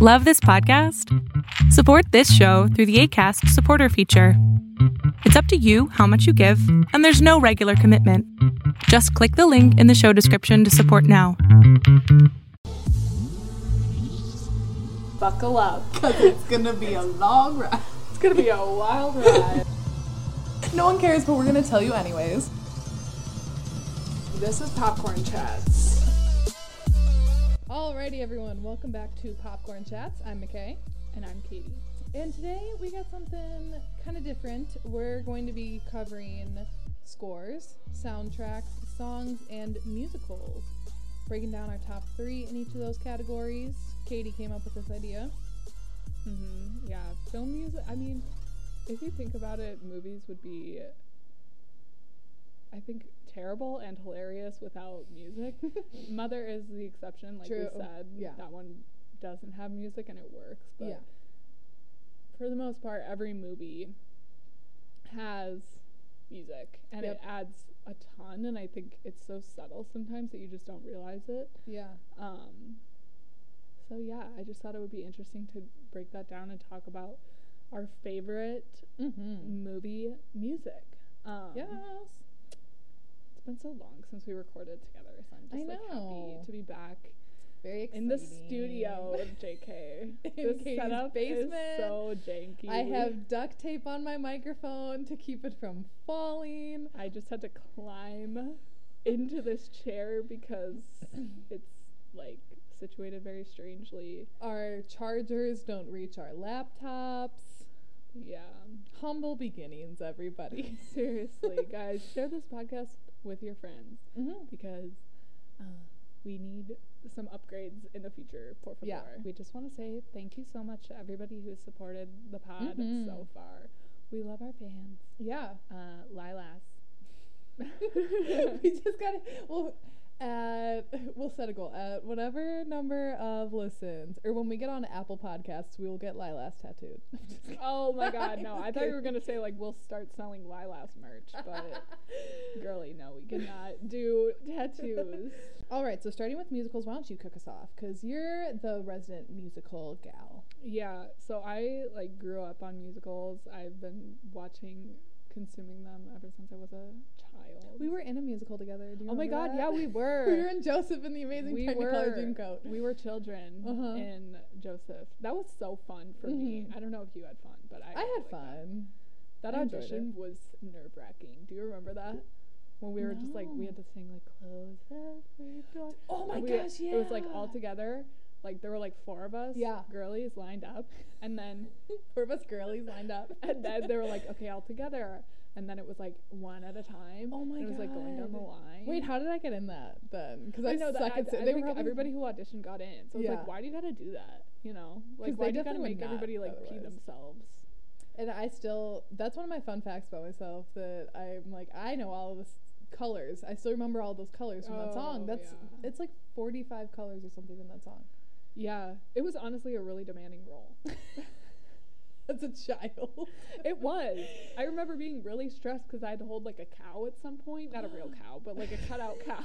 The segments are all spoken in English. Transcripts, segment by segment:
Love this podcast? Support this show through the ACAST supporter feature. It's up to you how much you give, and there's no regular commitment. Just click the link in the show description to support now. Buckle up. Because it's gonna be a long ride. It's gonna be a wild ride. No one cares, but we're gonna tell you anyways. this is Popcorn Chats. Alrighty, everyone, welcome back to Popcorn Chats. I'm McKay, And I'm Katie. and today we got something kind of different. We're going to be covering scores, soundtracks, songs, and musicals, breaking down our top three in each of those categories. Katie came up with this idea. Mm-hmm. Yeah, film music. I mean, if you think about it, movies would be, I think, terrible and hilarious without music. Mother is the exception, like True. we said. Yeah. That one doesn't have music and it works. But yeah, for the most part, every movie has music and Yep. it adds a ton. And I think it's so subtle sometimes that you just don't realize it. yeah, Um, so yeah, I just thought it would be interesting to break that down and talk about our favorite mm-hmm. movie music. Um, Yes, been so long since we recorded together, so I'm just I like happy to be back very exciting. in the studio with JK. This Katie's setup basement. is so janky. I have duct tape on my microphone to keep it from falling. I just had to climb into this chair because it's like situated very strangely. Our chargers don't reach our laptops. Yeah. Humble beginnings, everybody. Seriously, guys, share this podcast with your friends mm-hmm. because uh, we need some upgrades in the future. Por favor. Yeah. We just want to say thank you so much to everybody who's supported the pod Mhm. so far. We love our fans. Yeah. Uh, Lilas. we just gotta well Uh, at we'll set a goal at whatever number of listens or when we get on Apple Podcasts we will get Lilas tattooed. I'm just kidding. Oh my god, no. I thought you were going to say, like, we'll start selling Lilas merch, but girly, no, we cannot do tattoos. All right, so starting with musicals, why don't you cook us off? Because you're the resident musical gal. Yeah, so I like grew up on musicals. I've been watching, consuming them ever since I was a child. We were in a musical together. Oh my god, that? yeah, we were. we were in Joseph and the Amazing we Technicolor Dreamcoat. we were children Uh-huh. in Joseph. That was so fun for me. Mhm. I don't know if you had fun, but I I had that. fun. That enjoyed audition was nerve wracking. Do you remember that? When we were just like we had to sing like close every door. Oh my gosh, It was like all together. Like there were like four of us. Yeah. Girlies lined up, and then Four of us girlies lined up. and then they were like, okay, all together. And then it was like one at a time. Oh my and It was like going down the line. Wait, how did I get in that then? Because I, I know that suck I, I they were everybody who auditioned got in. So it's Yeah. like, why do you gotta do that? You know, like why do you gotta make everybody like pee themselves? And I still, that's one of my fun facts about myself that I'm like, I know all of the colors. I still remember all those colors from that song. Oh, That's, yeah. it's like 45 colors or something in that song. Yeah, it was honestly a really demanding role. As a child. It was. I remember being really stressed because I had to hold like a cow at some point. Not a real cow, but like a cutout cow.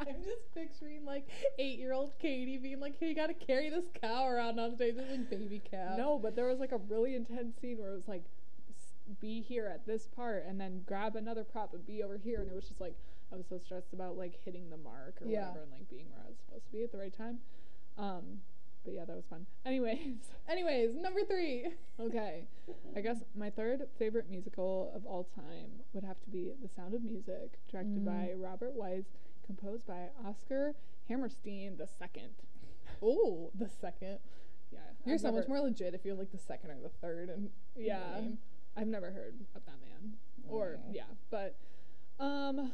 I'm just picturing like eight year old Katie being like, hey, you gotta carry this cow around on stage. It's like baby cow. no, but there was like a really intense scene where it was like, s- be here at this part and then grab another prop and be over here. And it was just like, I was so stressed about like hitting the mark or Yeah. whatever and like being where I was supposed to be at the right time. Um, but yeah, that was fun. Anyways, Anyways, number three. okay. I guess my third favorite musical of all time would have to be The Sound of Music, directed Mm. by Robert Wise, composed by Oscar Hammerstein the second. Oh, the second. Yeah, You're I've so much more legit if you're like the second or the third. And Yeah, name. I've never heard of that man. Or Mm. yeah, but um,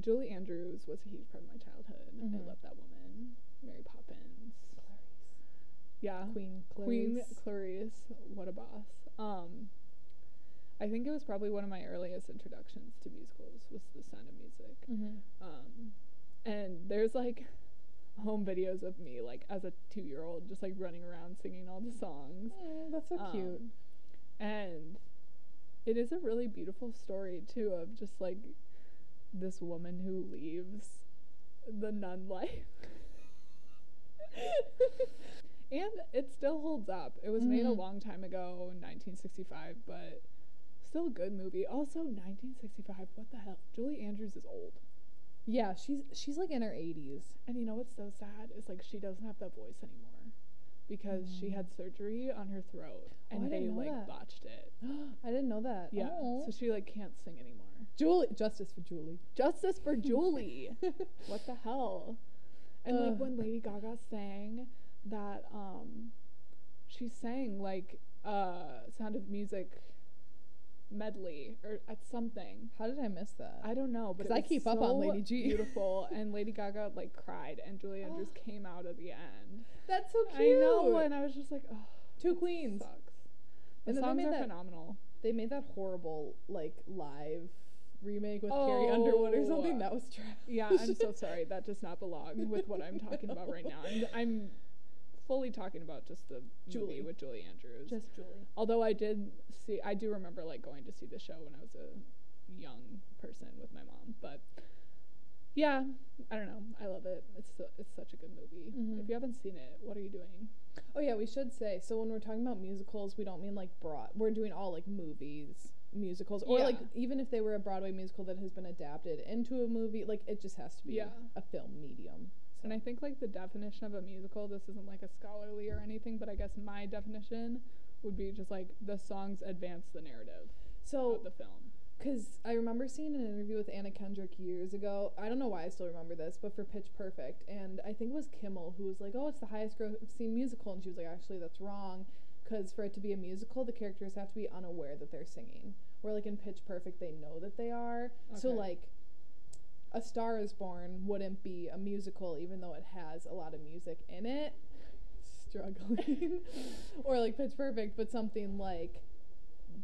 Julie Andrews was a huge part of my childhood. Mhm. I love that woman. Mary Poppins. Yeah, Queen Queen Clarice. Clarice, what a boss. Um, I think it was probably one of my earliest introductions to musicals was The Sound of Music. Mm-hmm. Um, and there's like home videos of me like as a two year old just like running around singing all the songs. Mm, that's so cute. Um, and it is a really beautiful story too of just like this woman who leaves the nun life And it still holds up. It was made a Mhm. long time ago in 1965, but still a good movie. Also, 1965. What the hell? Julie Andrews is old. Yeah, she's she's like in her 80s. And you know what's so sad is like she doesn't have that voice anymore because she Mm. had surgery on her throat Oh, and they like that. botched it. I didn't know that. Yeah, Oh. so she like can't sing anymore. Julie, justice for Julie. Justice for Julie. what the hell? And like when Lady Gaga sang that um she sang like uh Sound of Music medley or at something. How did I miss that? I don't know, but I keep up on Lady G. beautiful, and Lady Gaga like cried, and Julie Andrews came out at the end. That's so cute. I know, and I was just like, oh, Two queens. sucks. The And songs are that- phenomenal. They made that horrible like live remake with Carrie Underwood or something. Oh. That was trash. Yeah, I'm so sorry. That does not belong with what I'm talking about right now. I'm, I'm fully talking about just the Julie. movie with Julie Andrews. Just Julie. Although I did see, I do remember like going to see the show when I was a young person with my mom. But yeah, I don't know. I love it. It's it's such a good movie. Mhm. If you haven't seen it, what are you doing? Oh yeah, we should say. So when we're talking about musicals, we don't mean like broad. We're doing all like movies, musicals, or like even if they were a Broadway musical that has been adapted into a movie, like it just has to be Yeah. a film medium. And I think like the definition of a musical, this isn't like a scholarly or anything, but I guess my definition would be just like the songs advance the narrative So of the film. Because I remember seeing an interview with Anna Kendrick years ago. I don't know why I still remember this, but for Pitch Perfect. And I think it was Kimmel who was like, oh, it's the highest grossing musical. And she was like, actually, that's wrong. Because for it to be a musical, the characters have to be unaware that they're singing. Where, like, in Pitch Perfect, they know that they are. So, like, A Star is Born wouldn't be a musical, even though it has a lot of music in it. Struggling. or, like, Pitch Perfect, but something like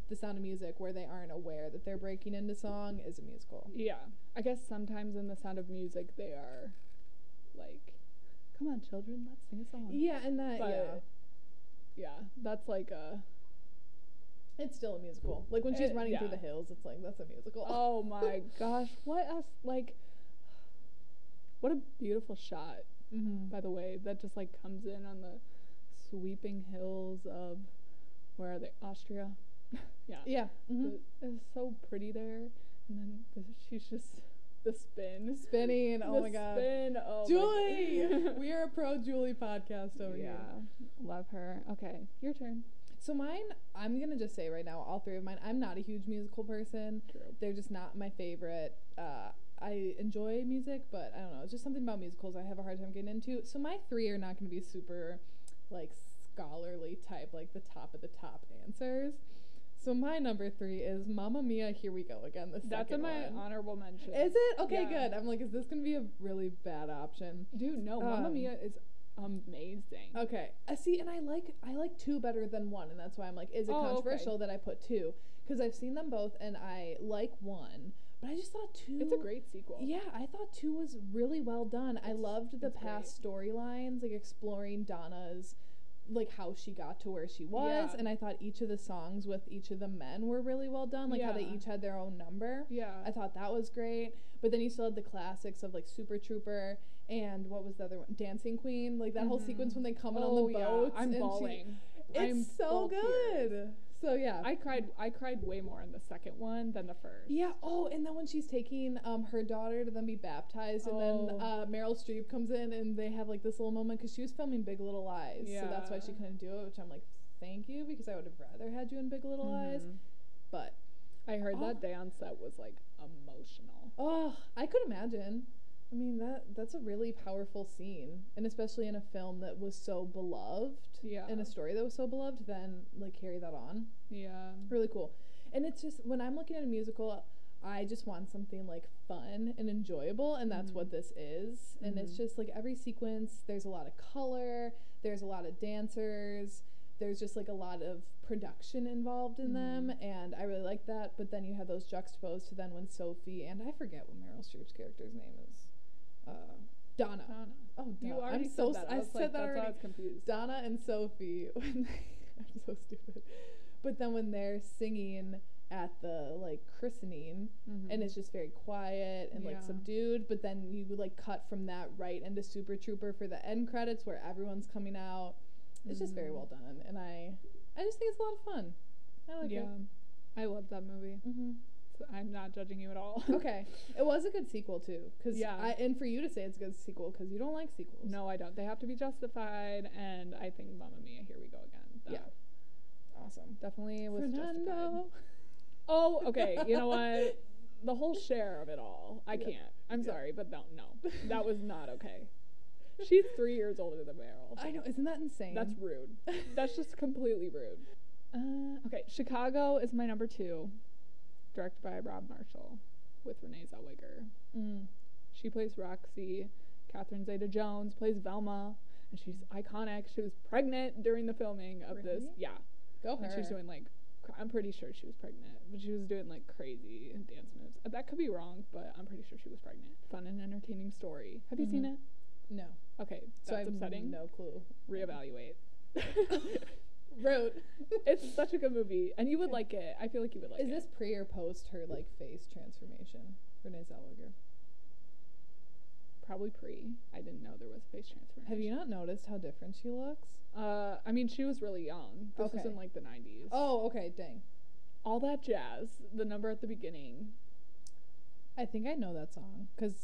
the sound of music where they aren't aware that they're breaking into song is a musical. Yeah. I guess sometimes in the sound of music they are like, come on, children, let's sing a song. Yeah, and that But yeah. Yeah, that's like a It's still a musical. Like when she's It- running through the hills, it's like that's a musical. oh my gosh, what a Like, what a beautiful shot, hmm by the way, that just like comes in on the sweeping hills of where are they? Austria. yeah. Yeah. hmm The- it's so pretty there, and then the, she's just the spin. Spinning. Oh my god. Spin. Oh my Julie! We are a pro Julie podcast over yeah, here. love her. Okay, your turn. So mine, I'm gonna just say right now, all three of mine. I'm not a huge musical person. True. They're just not my favorite. Uh, I enjoy music, but I don't know. It's just something about musicals I have a hard time getting into. So my three are not gonna be super, like scholarly type, like the top of the top answers. So my number three is Mamma Mia. Here we go again. The That's in my one. honorable mention. Is it okay? Yeah. Good. I'm like, is this gonna be a really bad option? Dude, no, Mamma Um, Mia is amazing. Okay. I see, and I like I like two better than one, and that's why I'm like, is it Oh, okay. controversial that I put two? Because I've seen them both, and I like one, but I just thought two. It's a great sequel. Yeah, I thought two was really well done. I loved the past storylines, like exploring Donna's, like how she got to where she was, Yeah. and I thought each of the songs with each of the men were really well done, like how they each had their own number. Yeah. I thought that was great. But then you still had the classics of like Super Trooper and what was the other one? Dancing Queen. Like that whole Mhm. sequence when they come in oh, on the yeah. boats. I'm and she- bawling. it's I'm so good tears. So yeah. I cried. I cried way more in the second one than the first. yeah. Oh, and then when she's taking um her daughter to then be baptized, and then Oh. uh, Meryl Streep comes in, and they have like this little moment because she was filming Big Little Lies, so that's why she couldn't do it. Which I'm like, thank you, because I would have rather had you in Big Little Lies. Mhm. But I heard Oh. that on set was like emotional. Oh, I could imagine. I mean that that's a really powerful scene, and especially in a film that was so beloved, Yeah. in a story that was so beloved, then like carry that on. Yeah. Really cool. And it's just when I'm looking at a musical, I just want something like fun and enjoyable, and that's what Mhm. this is. And it's Mhm. just like every sequence, there's a lot of color, there's a lot of dancers, there's just like a lot of production involved in them, Mhm. and I really like that. But then you have those juxtaposed to then when Sophie and I forget what Meryl Streep's character's name is, uh, Donna. Donna. Oh, You Donna. already I'm said so that. I, I said like, that already. I was confused. Donna and Sophie when they I'm so stupid. But then when they're singing at the like christening Mhm. and it's just very quiet and like subdued, but then you like cut from that right into Super Trooper for the end credits where everyone's coming out. it's just very Mhm. well done, and I I just think it's a lot of fun. I like yeah, I love that movie. it. I'm not judging you at all. Okay, it was a good sequel too, cause Yeah. I, and for you to say it's a good sequel, cause you don't like sequels. no, I don't. They have to be justified, and I think Mamma Mia, here we go again. That Yeah. awesome. definitely was justified. Fernando. Oh, okay. You know what? The whole Cher of it all. I Yeah. can't. I'm Yeah. sorry, but no, no, that was not okay. She's three years older than Meryl. I know, isn't that insane? That's rude. That's just completely rude. Uh, okay, Chicago is my number two, directed by Rob Marshall with Renee Zellweger. Mm. She plays Roxie. Catherine Zeta-Jones plays Velma, and she's iconic. She was pregnant during the filming of this. Yeah, Go her. and she was doing like, I'm pretty sure she was pregnant, but she was doing like crazy dance moves. Uh, That could be wrong, but I'm pretty sure she was pregnant. Fun and entertaining story. Have you seen Mhm. it? no, Okay, so that's upsetting. no clue. Reevaluate. Road. it's such a good movie, and you would like it. I feel like you would like Is it. this pre or post her like face transformation? Renee Zellweger. Probably pre. I didn't know there was a face transformation. Have you not noticed how different she looks? Uh, I mean, she was really young. This was Okay. in like the 90s. Oh, okay, dang. all that jazz. The number at the beginning. I think I know that song because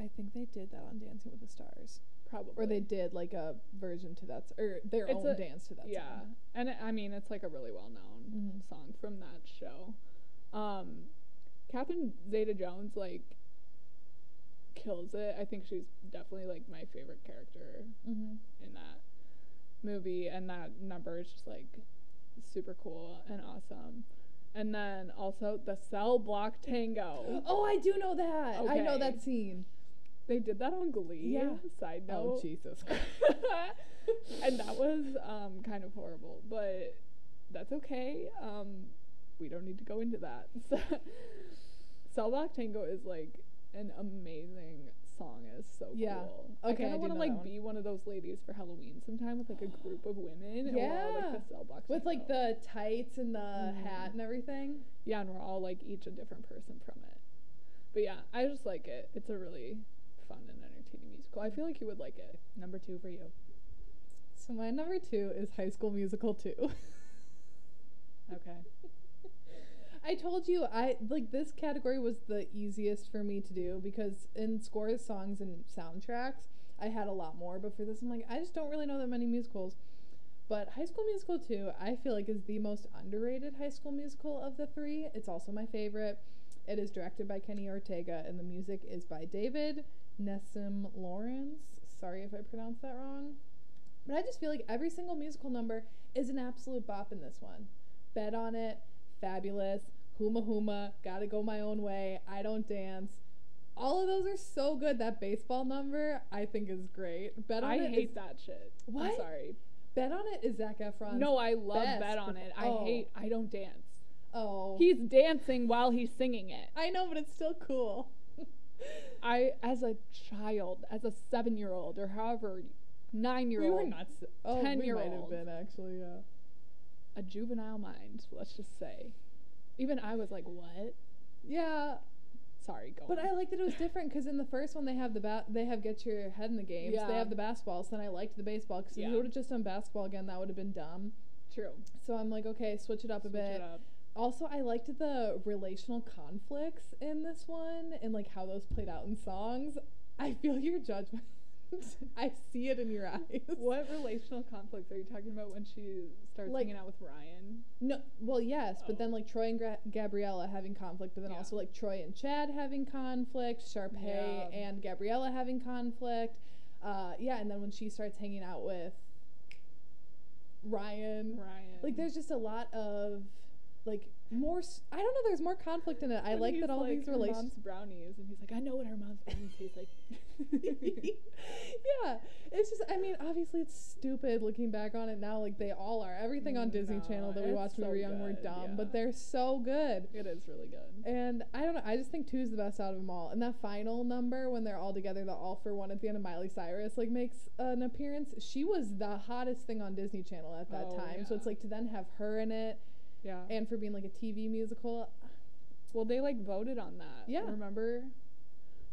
I think they did that on Dancing with the Stars, Probably. or they did like a version to that, or their It's own a- dance to that. yeah, song. and it, I mean it's like a really well known Mhm. song from that show. Um, Catherine Zeta-Jones like kills it. I think she's definitely like my favorite character Mm-hmm. in that movie, and that number is just like super cool and awesome. And then also the cell block tango. Oh, I do know that. I know that scene. They did that on Glee. Yeah. Side note. Oh note. Jesus. and that was um, kind of horrible, but that's okay. Um, we don't need to go into that. Cell Block Tango is like an amazing song. It's so Yeah. cool. Okay, I kind of want to like one. be one of those ladies for Halloween sometime with like a group of women. And we're all like Yeah. the With like the tights and the Mhm. hat and everything. yeah, and we're all like each a different person from it. But yeah, I just like it. It's a really fun and entertaining musical. I feel like you would like it. Number two for you. So my number two is High School Musical two. Okay. I told you I like this category was the easiest for me to do because in scores, songs, and soundtracks, I had a lot more. But for this, I'm like, I just don't really know that many musicals. But High School Musical 2, I feel like is the most underrated High School Musical of the three. It's also my favorite. It is directed by Kenny Ortega, and the music is by David Nessim Lawrence. Sorry if I pronounced that wrong. But I just feel like every single musical number is an absolute bop in this one. Bet on it, fabulous, huma huma, gotta go my own way, I don't dance. All of those are so good. That baseball number I think is great. Bet on I it hate is- that shit. I'm What? sorry. Bet on it is Zac Efron. No, I love best Bet on it. I perfor- hate. Oh. I don't dance. Oh. He's dancing while he's singing it. I know, but it's still cool. I, as a child, as a seven-year-old or however, nine-year-old, were not. s- Oh, we might have been actually. Yeah. a juvenile mind. Let's just say, even I was like, "What?" Yeah, Sorry, go. but on. I liked that it was different because in the first one they have the bat, they have get your head in the game. Yeah. They have the basketball. So then I liked the baseball because if Yeah. you would have just done basketball again, that would have been dumb. True. So I'm like, okay, switch it up a Switch bit. it up. Also, I liked the relational conflicts in this one and like how those played out in songs. I feel your judgment. I see it in your eyes. What relational conflicts are you talking about when she starts Like- hanging out with Ryan? No, well, yes, Oh. but then like Troy and Gra- Gabriella having conflict, but then Yeah. also like Troy and Chad having conflict, Sharpay Yeah. and Gabriella having conflict. Uh, yeah, and then when she starts hanging out with Ryan, Ryan. like there's just a lot of like more. s- I don't know. There's more conflict in it. I like that all like, these "Her relations. brownies, and he's like, I know what her mom's brownies taste like. yeah, it's just. I mean, obviously, it's stupid looking back on it now. Like they all are. Everything on mm, Disney No, Channel that we watched when we were young were dumb, yeah. but they're so good. it is really good. And I don't know. I just think two is the best out of them all. And that final number when they're all together, the all for one at the end of Miley Cyrus like makes an appearance. She was the hottest thing on Disney Channel at that Oh, time. So it's like to then have her in it Yeah. and for being like a TV musical. well, they like voted on that. Yeah. Remember?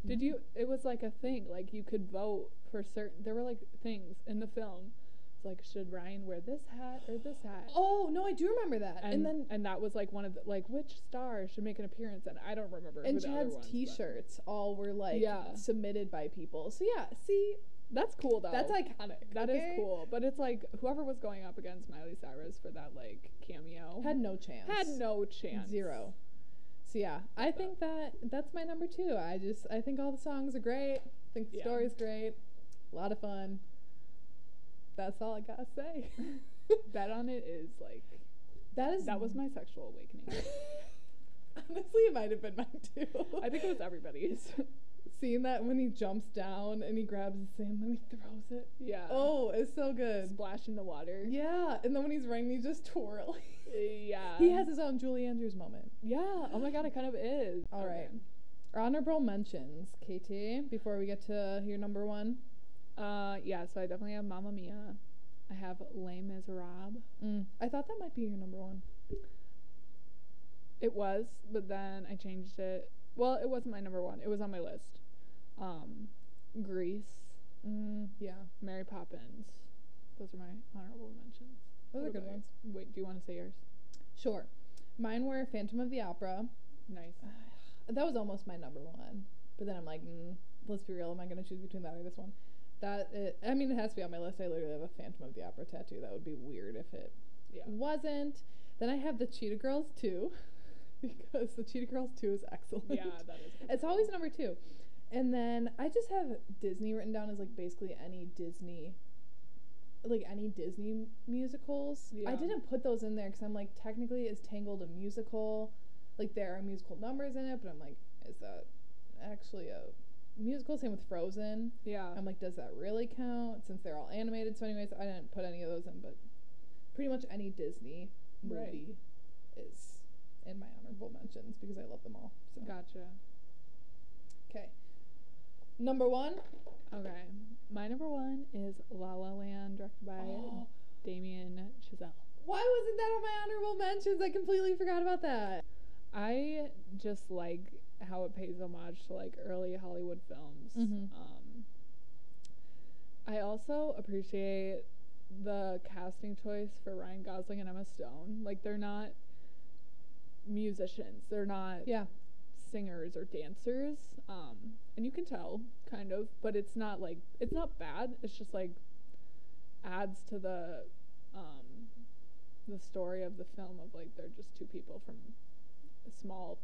Did Mhm. you? It was like a thing. Like you could vote for certain. There were like things in the film. It's like, should Ryan wear this hat or this hat? Oh no, I do remember that. And, and, then and that was like one of the like which star should make an appearance and I don't remember. and who the other Chad's ones, T-shirts all were like Yeah. submitted by people. So yeah, see, That's cool though. that's iconic. That is okay? cool. But it's like whoever was going up against Miley Cyrus for that like cameo Had no chance. had no chance. Zero. So yeah, I think that that's my number two. I just I think all the songs are great. I think the Yeah. story's great. A lot of fun. That's all I gotta say. Bet on it is like that is that was my sexual awakening. honestly it might have been mine too. I think it was everybody's. Seeing that when he jumps down and he grabs the sand and then he throws it. yeah. Oh, it's so good. Splash in the water. Yeah, and then when he's running, he's just twirling. Yeah. he has his own Julie Andrews moment. Yeah. Oh my god, it kind of is. All right. Honorable mentions, KT, before we get to your number one. Uh yeah, so I definitely have Mamma Mia. I have Les Miserables. Mm. I thought that might be your number one. It was, but then I changed it. Well, it wasn't my number one. It was on my list. Um, Grease, Mm, yeah, Mary Poppins. Those are my honorable mentions. those What are good ones. Wait, do you want to say yours? Sure. Mine were Phantom of the Opera. Nice. That was almost my number one. But then I'm like, mm, let's be real. Am I going to choose between that or this one? That it, I mean, it has to be on my list. I literally have a Phantom of the Opera tattoo. That would be weird if it Yeah. wasn't. Then I have the Cheetah Girls 2 because the Cheetah Girls 2 is excellent. Yeah, that is. a It's always number two. And then I just have Disney written down as like basically any Disney, like any Disney musicals. I didn't put those in there because I'm like, technically, is Tangled a musical? Like, there are musical numbers in it, but I'm like, is that actually a musical? Same with Frozen. Yeah. I'm like, does that really count since they're all animated? So, anyways, I didn't put any of those in, but pretty much any Disney Right. movie is in my honorable mentions because I love them all. So. Gotcha. Okay. Number one. Okay. My number one is La La Land, directed by Oh, Damien Chazelle. why wasn't that on my honorable mentions? I completely forgot about that. I just like how it pays homage to like early Hollywood films. Mhm. Um, I also appreciate the casting choice for Ryan Gosling and Emma Stone. Like they're not musicians. They're not Yeah. Singers or dancers. Um, and you can tell kind of, but it's not like it's not bad. It's just like adds to the um the story of the film of like they're just two people from a small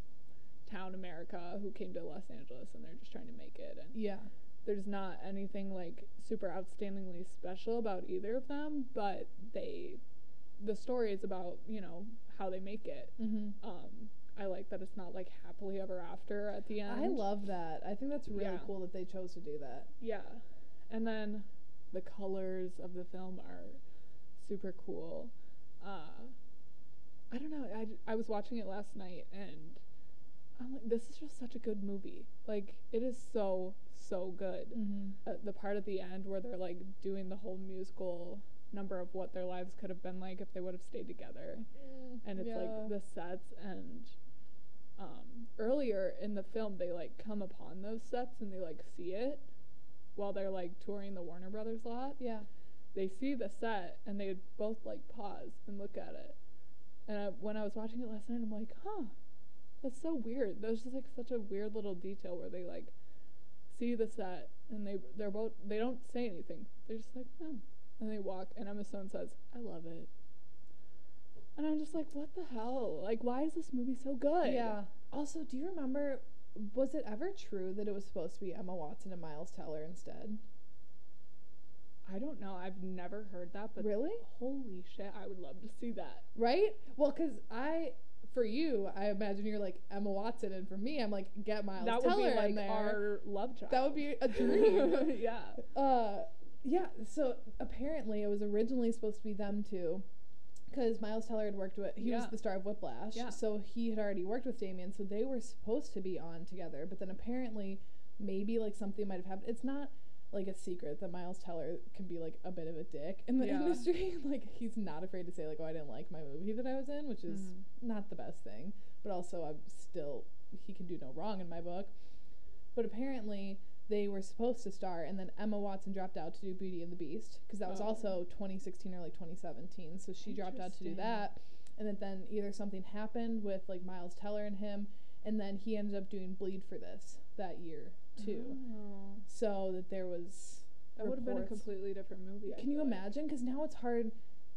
town America who came to Los Angeles and they're just trying to make it and Yeah. there's not anything like super outstandingly special about either of them, but they the story is about, you know, how they make it. Mm-hmm. Um I like that it's not like happily ever after at the end. I love that. I think that's really Yeah. cool that they chose to do that. Yeah. And then the colors of the film are super cool. Uh, I don't know. I, I was watching it last night and I'm like, this is just such a good movie. Like, it is so, so good. Mm-hmm. Uh, the part at the end where they're like doing the whole musical number of what their lives could have been like if they would have stayed together and it's Yeah. like the sets and um earlier in the film they like come upon those sets and they like see it while they're like touring the Warner Brothers lot. Yeah. They see the set and they both like pause and look at it. And I, when I was watching it last night, I'm like, huh, that's so weird. There's just like such a weird little detail where they like see the set and they they're both they don't say anything. They're just like, oh, and they walk. And Emma Stone says, I love it. And I'm just like, what the hell? Like, why is this movie so good? Yeah. Also, do you remember? Was it ever true that it was supposed to be Emma Watson and Miles Teller instead? I don't know. I've never heard that, but Really? holy shit, I would love to see that. Right? Well, because I, for you, I imagine you're like Emma Watson, and for me, I'm like get Miles that would Teller be like in there. our love child. that would be a dream. yeah. Uh, yeah. So apparently, it was originally supposed to be them two, because Miles Teller had worked with. He was the star of Whiplash. Yeah. So he had already worked with Damien. So they were supposed to be on together. But then apparently, maybe like something might have happened. It's not like a secret that Miles Teller can be like a bit of a dick in the Yeah. industry. like he's not afraid to say like, "Oh, I didn't like my movie that I was in," which is Mhm. not the best thing. But also, I'm still he can do no wrong in my book. But apparently, they were supposed to star, and then Emma Watson dropped out to do Beauty and the Beast because that was Oh. also 2016 or like 2017. So she dropped out to do that, and then, then either something happened with like Miles Teller and him, and then he ended up doing Bleed for this that year too. Oh. So that there was That would have been a completely different movie. I Can you imagine? Because now it's hard.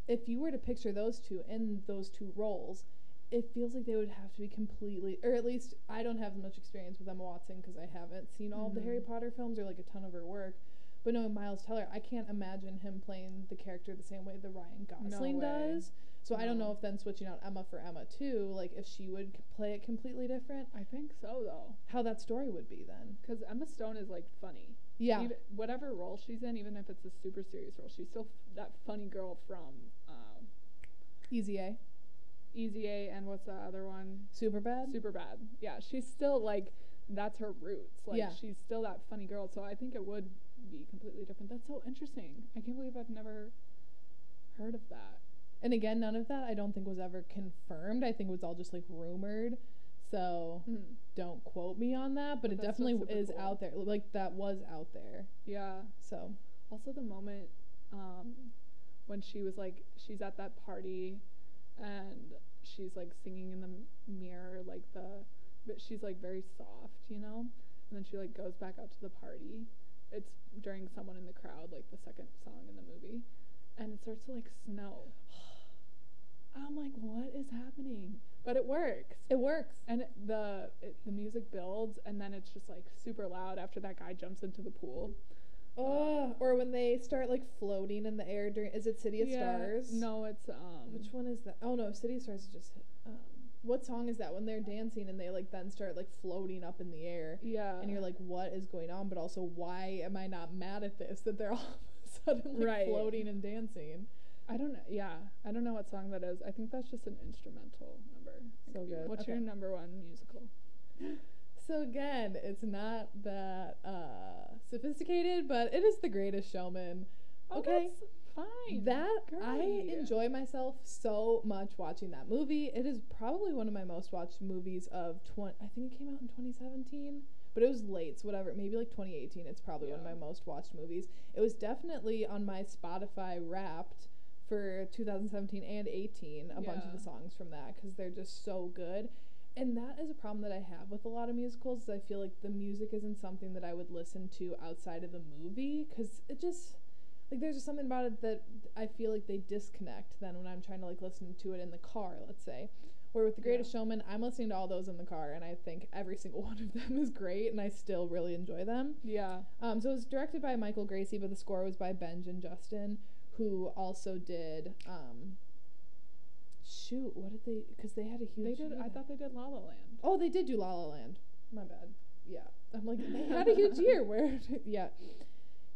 If you were to picture those two in those two roles, it feels like they would have to be completely, or at least I don't have much experience with Emma Watson because I haven't seen all of the Harry Mhm. Potter films or like a ton of her work. But knowing Miles Teller, I can't imagine him playing the character the same way that Ryan Gosling way. does. So I don't know if then switching out Emma for Emma too, like if she would c- play it completely different, I think so though, how that story would be then. because Emma Stone is like funny. Yeah. Even, whatever role she's in, even if it's a super serious role, she's still f- that funny girl from uh, Easy A. Easy A and what's the other one? Super bad. Super bad. Yeah, she's still like that's her roots. Like Yeah. she's still that funny girl. So I think it would be completely different. That's so interesting. I can't believe I've never heard of that. And again, none of that I don't think was ever confirmed. I think it was all just like rumored. So Mm. don't quote me on that, but, But it definitely is cool. out there. Like that was out there. Yeah. So Also the moment um, when she was like she's at that party and she's like singing in the mirror like the but she's like very soft, you know? And then she like goes back out to the party. It's during someone in the crowd, like the second song in the movie. And it starts to like snow. I'm like, what is happening? But it works. it works. And it- the it, the music builds, and then it's just like super loud after that guy jumps into the pool. Oh, or when they start like floating in the air during is it City of Yeah, Stars? No, it's um. Which one is that? Oh no, City of Stars is just um what song is that when they're dancing and they like then start like floating up in the air Yeah. and you're like what is going on but also why am I not mad at this that they're all of a sudden like Right. floating and dancing. I don't know. Yeah, I don't know what song that is. I think that's just an instrumental number. So could be wrong. good. What's your number one musical? So again, it's not that uh sophisticated, but it is The Greatest Showman. Okay. Oh, that's fine. That I enjoy myself so much watching that movie. It is probably one of my most watched movies of 20 I think it came out in 2017, but it was late, so whatever, maybe like 2018. It's probably one of my most watched movies. It was definitely on my Spotify Wrapped for 2017 and 18, a bunch of the songs from that cuz they're just so good. And that is a problem that I have with a lot of musicals. Is I feel like the music isn't something that I would listen to outside of the movie cuz it just like there's just something about it that I feel like they disconnect then when I'm trying to like listen to it in the car, let's say. Where with The Greatest Showman, I'm listening to all those in the car and I think every single one of them is great and I still really enjoy them. Yeah. Um, so it was directed by Michael Gracie, but the score was by Benj and Justin, who also did um shoot, what did they cuz they had a huge They did. I thought they did La La Land. Oh, they did do La La Land. My bad. Yeah. I'm like, they had a huge year where, yeah.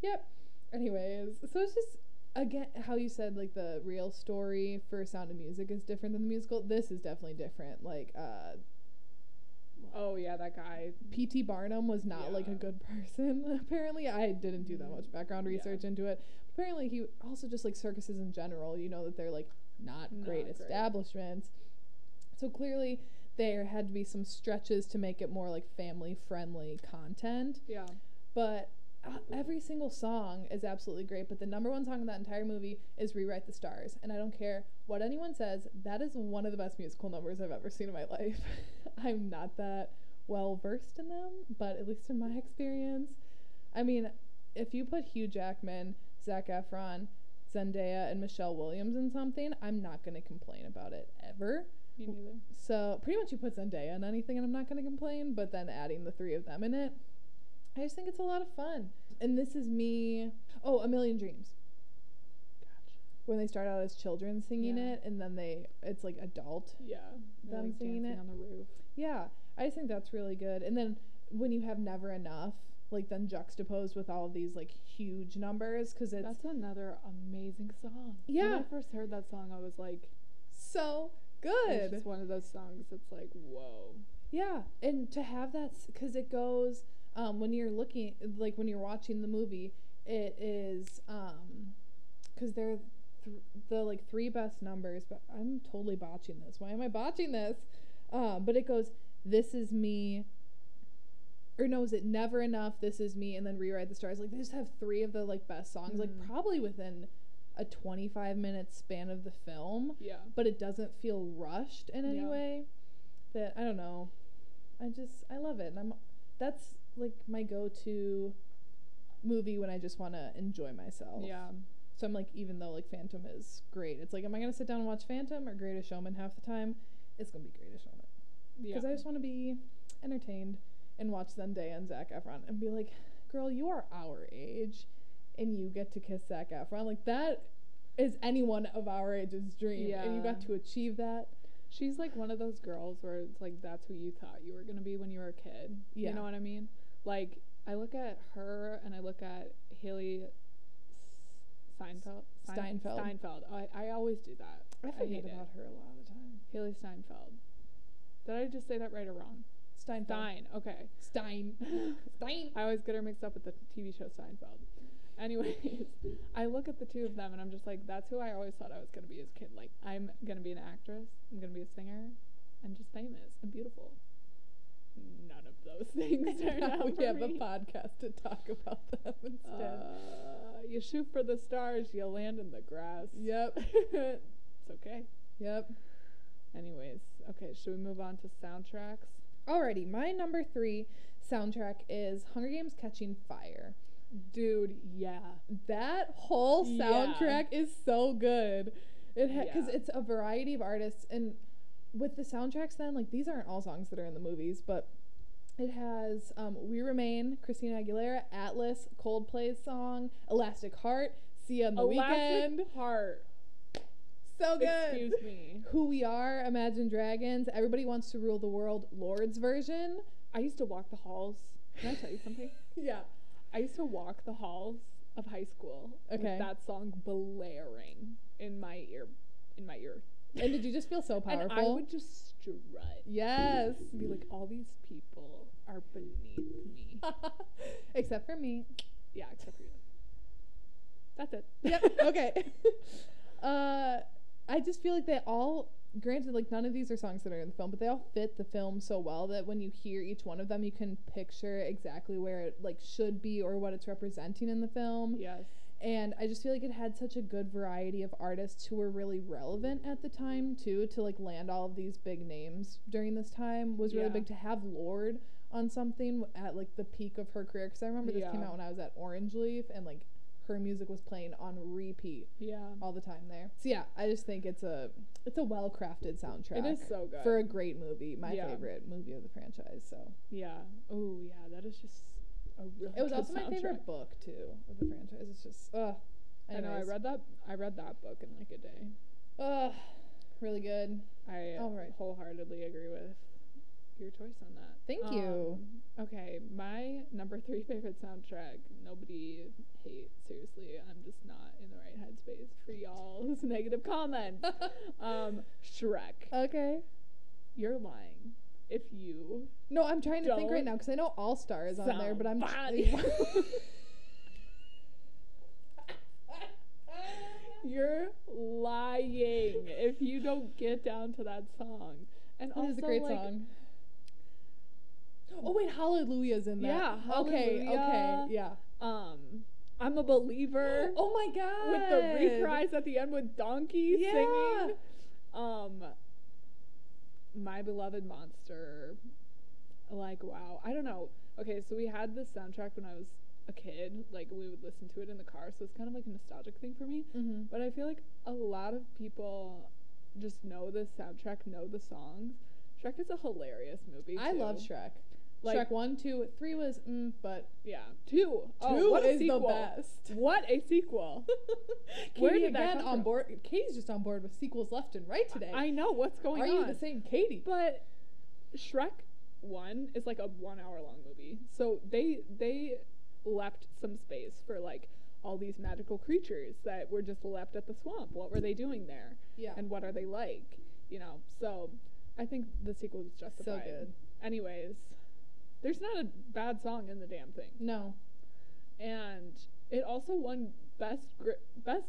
Yep. Anyways, so it's just, again, how you said, like, the real story for Sound of Music is different than the musical. This is definitely different. Like, uh, Oh yeah, that guy. P.T. Barnum was not, like, a good person, apparently. I didn't do that much background Yeah. research into it. Apparently, he also just, like, circuses in general, you know, that they're, like, not Not great great. establishments. So clearly, there had to be some stretches to make it more like family friendly content. Yeah. But uh, every single song is absolutely great. But the number one song in that entire movie is Rewrite the Stars. And I don't care what anyone says, that is one of the best musical numbers I've ever seen in my life. I'm not that well versed in them, but at least in my experience. I mean, if you put Hugh Jackman, Zac Efron, Zendaya, and Michelle Williams in something, I'm not going to complain about it ever. Me neither. So pretty much you put Zendaya in anything and I'm not going to complain, but then adding the three of them in it, I just think it's a lot of fun. And this is me. Oh, A Million Dreams. Gotcha. When they start out as children singing Yeah. it and then they it's like adult. Yeah. Them like, singing dancing it. on the roof. Yeah, I just think that's really good. And then when you have Never Enough, like then juxtaposed with all of these like huge numbers cuz it's That's another amazing song. Yeah, When. I first heard that song, I was like, so good. it's just one of those songs that's like, whoa. Yeah, and to have that because it goes um, when you're looking like when you're watching the movie, it is um because they're th- the like three best numbers. But I'm totally botching this. Why am I botching this? Um, but it goes, "This is me." Or no, is it Never Enough, This Is Me, and then Rewrite the Stars? Like they just have three of the like best songs, like Mhm. probably within a 25 minute span of the film, Yeah. but it doesn't feel rushed in any Yeah. way. That I don't know. I just I love it, and I'm that's like my go-to movie when I just want to enjoy myself. Yeah. So I'm like, even though like Phantom is great, it's like, am I gonna sit down and watch Phantom or Greatest Showman half the time? It's gonna be Greatest Showman Yeah. because I just want to be entertained and watch Zendaya and Zac Efron and be like, girl, you are our age, and you get to kiss Zac Efron. Like that is anyone of our age's dream, Yeah. and you got to achieve that. She's like one of those girls where it's like that's who you thought you were gonna be when you were a kid. Yeah. You know what I mean? Like I look at her and I look at Hailee S- Steinfeld. Stein- Steinfeld. I, I always do that. I forget hate it. about her a lot of the time. Hailee Steinfeld. Did I just say that right or wrong? Steinfeld. Stein. Okay. Stein. Stein. I always get her mixed up with the TV show Seinfeld. Anyways, I look at the two of them and I'm just like, that's who I always thought I was gonna be as a kid. Like, I'm gonna be an actress, I'm gonna be a singer, and just famous and beautiful. None of those things turned Now out we have a podcast to talk about them instead. Uh, you shoot for the stars, you land in the grass. yep. it's okay. Yep. Anyways, okay, should we move on to soundtracks? Alrighty, my number three soundtrack is Hunger Games Catching Fire. Dude, yeah. That whole Yeah. soundtrack is so good. It because Yeah. it's a variety of artists, and with the soundtracks, then like these aren't all songs that are in the movies, but it has um, "We Remain," Christina Aguilera, Atlas, Coldplay's song, "Elastic Heart," Sia and the Elastic Weeknd. Heart. So good. Excuse me. Who We Are, Imagine Dragons, Everybody Wants to Rule the World, Lorde's version. I used to walk the halls. Can I tell you something? Yeah. I used to walk the halls of high school Okay. with that song blaring in my ear, in my ear, And did you just feel so powerful? and I would just strut. yes. be like, all these people are beneath me. Except for me. yeah, except for you. That's it. Yep. Okay. uh, I just feel like they all, granted, like none of these are songs that are in the film, but they all fit the film so well that when you hear each one of them, you can picture exactly where it like should be or what it's representing in the film. yes. And I just feel like it had such a good variety of artists who were really relevant at the time too to like land all of these big names during this time was really Yeah. big to have Lorde on something at like the peak of her career because I remember this came out when I was at Orange Leaf and like her music was playing on repeat Yeah. all the time there. So yeah, I just think it's a it's a well crafted soundtrack. It is so good. for a great movie, my Yeah. favorite movie of the franchise. So yeah. Oh yeah, that is just a really. it was also my favorite book too of the franchise. It's just ugh. I know. I read that. I read that book in like a day. Ugh, really good. I All right. wholeheartedly agree with your choice on that. Thank you. Um, okay, my number three favorite soundtrack. Nobody hate. Seriously, I'm just not in the right headspace for y'all's negative comments. um, Shrek. Okay. You're lying. If you No, I'm trying to think right now because I know All Star is on there, but I'm. Somebody. You're lying if you don't get down to that song. And That also, is a great like, song. Oh wait, Hallelujah's in that. Yeah, Okay. Okay. Yeah. Um, I'm a believer Oh my god. with the reprise at the end with Donkey Yeah. singing. Um, my beloved monster. Like wow, I don't know. Okay, so we had this soundtrack when I was a kid. Like we would listen to it in the car, so it's kind of like a nostalgic thing for me. Mm-hmm. But I feel like a lot of people just know this soundtrack, know the songs. Shrek is a hilarious movie. I love. Shrek. Like- Shrek one, two, three was mm, but Yeah, two. Oh, two what is the best. What a sequel! Katie Where did again on board. Katie's just on board with sequels left and right today. I know what's going Are on. Are you the same Katie? But Shrek one is like a one hour long movie. So they they left some space for like all these magical creatures that were just left at the swamp. What were they doing there? Yeah. And what are they like? You know. So I think the sequel is justified. So good. Anyways, there's not a bad song in the damn thing. no. And it also won best gr- best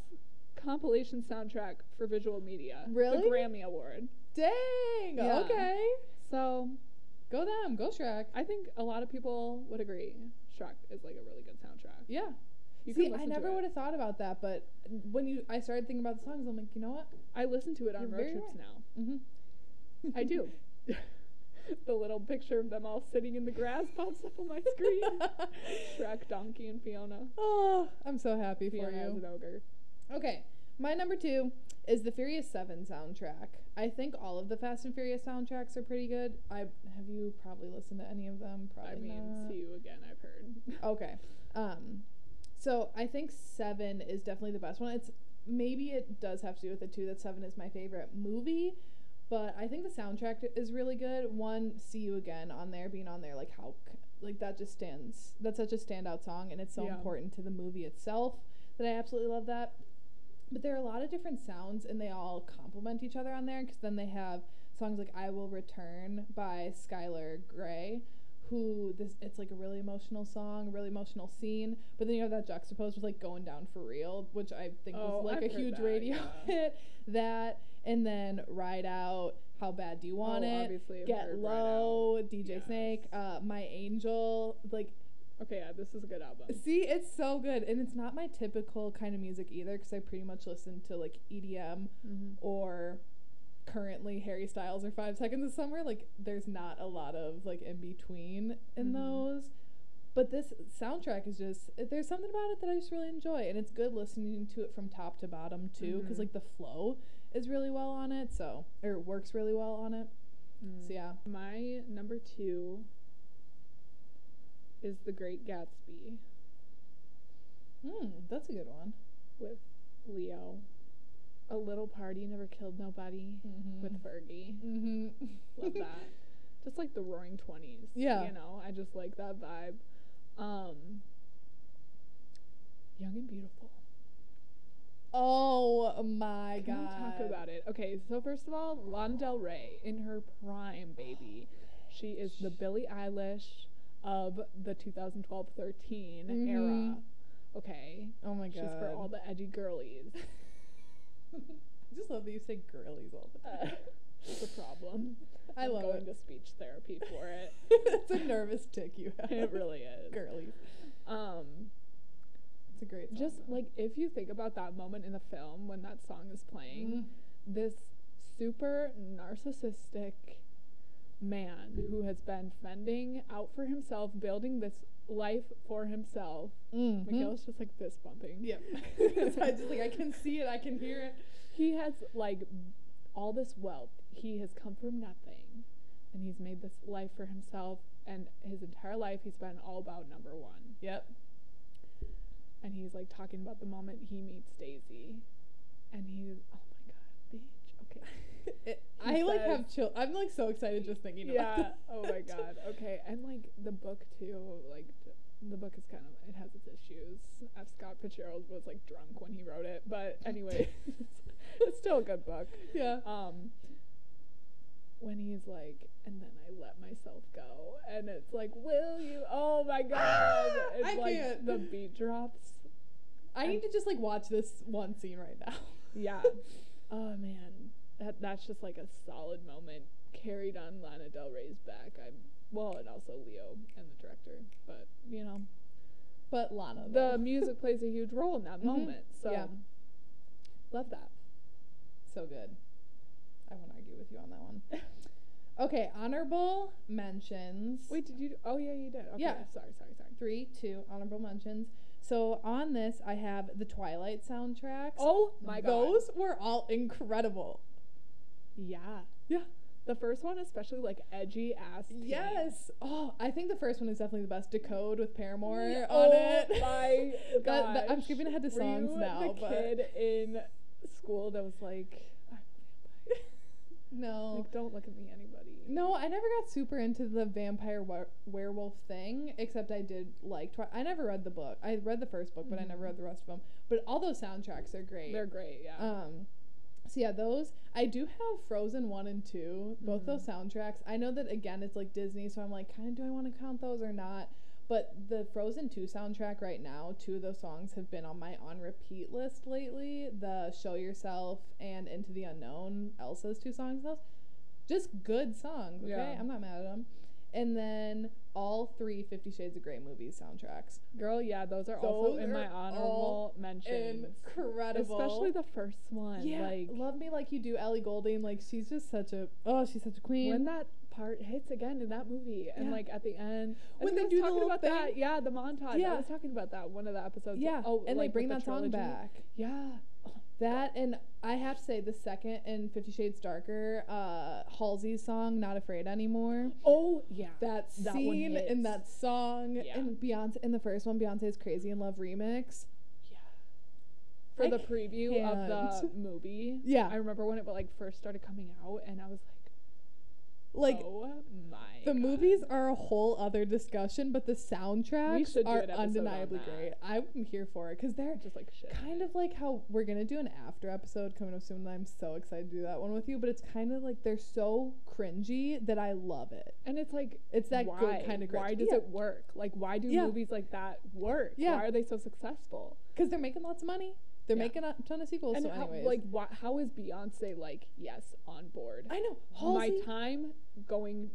compilation soundtrack for visual media. Really? The Grammy Award. Dang. Yeah. Okay. So, Go them. Go Shrek. I think a lot of people would agree. Shrek is like a really good soundtrack. Yeah. You See, I never would have thought about that, but when you, I started thinking about the songs. I'm like, you know what? I listen to it on You're road trips right. now. Mm-hmm. I do. the little picture of them all sitting in the grass pops up on my screen. Shrek, Donkey, and Fiona. oh, I'm so happy for Fiona as you. an ogre. Okay, my number two is the Furious Seven soundtrack. I think all of the Fast and Furious soundtracks are pretty good. I have you probably listened to any of them? Probably I mean, not. see you again. I've heard. Okay. Um, so I think seven is definitely the best one. It's maybe it does have to do with the two that seven is my favorite movie, but I think the soundtrack is really good. One, "See You Again" on there, being on there, like how, like that just stands. That's such a standout song, and it's so Yeah. important to the movie itself that I absolutely love that. But there are a lot of different sounds, and they all complement each other on there. Because then they have songs like "I Will Return" by Skylar Grey, who this it's like a really emotional song, a really emotional scene. But then you have that juxtaposed with like "Going Down for Real," which I think Oh, was like I've a huge that, radio yeah. hit. That and then "Ride Out," "How Bad Do You Want oh, It," obviously, "Get Low," DJ Yes. Snake, uh, "My Angel," like Okay, yeah, this is a good album. See, it's so good, and it's not my typical kind of music either, because I pretty much listen to like EDM Mm-hmm. or currently Harry Styles or Five Seconds of Summer. Like, there's not a lot of like in between in Mhm. those. But this soundtrack is just there's something about it that I just really enjoy, and it's good listening to it from top to bottom too, because Mhm. like the flow is really well on it, so or it works really well on it. So yeah, My number two is The Great Gatsby hmm, that's a good one. with Leo. A little party never killed nobody Mm-hmm. with Fergie. mm-hmm. Love that. just like the Roaring Twenties. Yeah. You know, I just like that vibe. Um, Young and Beautiful. Oh my Can god. we talk about it? Okay, so first of all, Lana Del Rey in her prime, baby. She is the Billie Eilish of the 2012-13 Mhm. era. Okay, Oh my god. she's for all the edgy girlies. I just love that you say girlies all the Uh, time. it's a problem. I I'm love going it. to speech therapy for it. it's a nervous tick you have. it really is. Girlies. Um, a great song. just though. like if you think about that moment in the film when that song is playing, Mm. this super narcissistic man who has been fending out for himself, building this life for himself. Mhm. Michaela's just like fist bumping. Yep. I just like I can see it, I can hear it. He has like all this wealth. He has come from nothing and he's made this life for himself and his entire life he's been all about number 1. Yep. And he's like talking about the moment he meets Daisy. And he's oh my god, bitch. Okay. It, I like have chill. I'm like so excited just thinking about yeah. Oh my god. Okay. And like the book too. Like the book is kind of it has its issues. F. Scott Fitzgerald was like drunk when he wrote it, but anyway, it's still a good book. Yeah. Um. When he's like, and then I let myself go, and it's like, will you? Oh my god! It's I like can't. the beat drops. I need to just like watch this one scene right now. Yeah. oh man, that that's just like a solid moment carried on Lana Del Rey's back. I'm well, and also Leo and the director, but you know, But Lana. the music plays a huge role in that Mhm. moment. So Yeah. love that. so good. I won't argue with you on that one. Okay, honorable mentions. Wait, did you? Do, oh yeah, you did. Okay, Yeah. Sorry, sorry, sorry. three, two honorable mentions. So on this, I have the Twilight soundtracks. Oh my god. those were all incredible. Yeah. Yeah. The first one, especially like edgy ass. teen. Yes. Oh, I think the first one is definitely the best. Decode with Paramore Yeah, on oh it. my god. I'm skipping ahead to Were songs you now, The but- kid in school that was like, I'm a vampire. No. Like, don't look at me, anybody. No, I never got super into the vampire were- werewolf thing, except I did like. Twi- I never read the book. I read the first book, but I never read the rest of them. But all those soundtracks are great. They're great, yeah. Um, so yeah, those I do have Frozen one and two, both Mhm. those soundtracks. I know that again it's like Disney, so I'm like, kind of do I want to count those or not? But the Frozen two soundtrack right now, two of those songs have been on my on repeat list lately. The Show Yourself and Into the Unknown, Elsa's two songs. Those just good songs. Okay, Yeah. I'm not mad at them. And then all three Fifty Shades of Grey movies soundtracks. Girl, yeah, those are also Those in my honorable mentions. Incredible. Especially the first one. yeah, Like love me like you do, Ellie Goulding. Like she's just such a oh, she's such a queen. when that part hits again in that movie and Yeah. like at the end When they do the talking little about that yeah the montage Yeah. I was talking about that one of the episodes yeah, oh and like they bring that the song back. yeah That and I have to say the second in Fifty Shades Darker, uh, Halsey's song "Not Afraid Anymore." oh yeah That That scene in hits. that song Yeah. and Beyonce in the first one, Beyonce's "Crazy in Love" remix. yeah for I the preview of the movie Yeah. I remember when it like first started coming out and I was like Like oh my the God. movies are a whole other discussion, but the soundtracks are an episode on undeniably great. I'm here for it because they're just like shit kind of like how we're gonna do an after episode coming up soon. And I'm so excited to do that one with you. But it's kind of like they're so cringy that I love it. and it's like It's that why? good kind of cringe. why does yeah. it work like why do Yeah. movies like that work Yeah. why are they so successful Because they're making lots of money. They're Yeah. making a ton of sequels. and so, how, anyways, like why, how is beyonce like yes on board I know my time going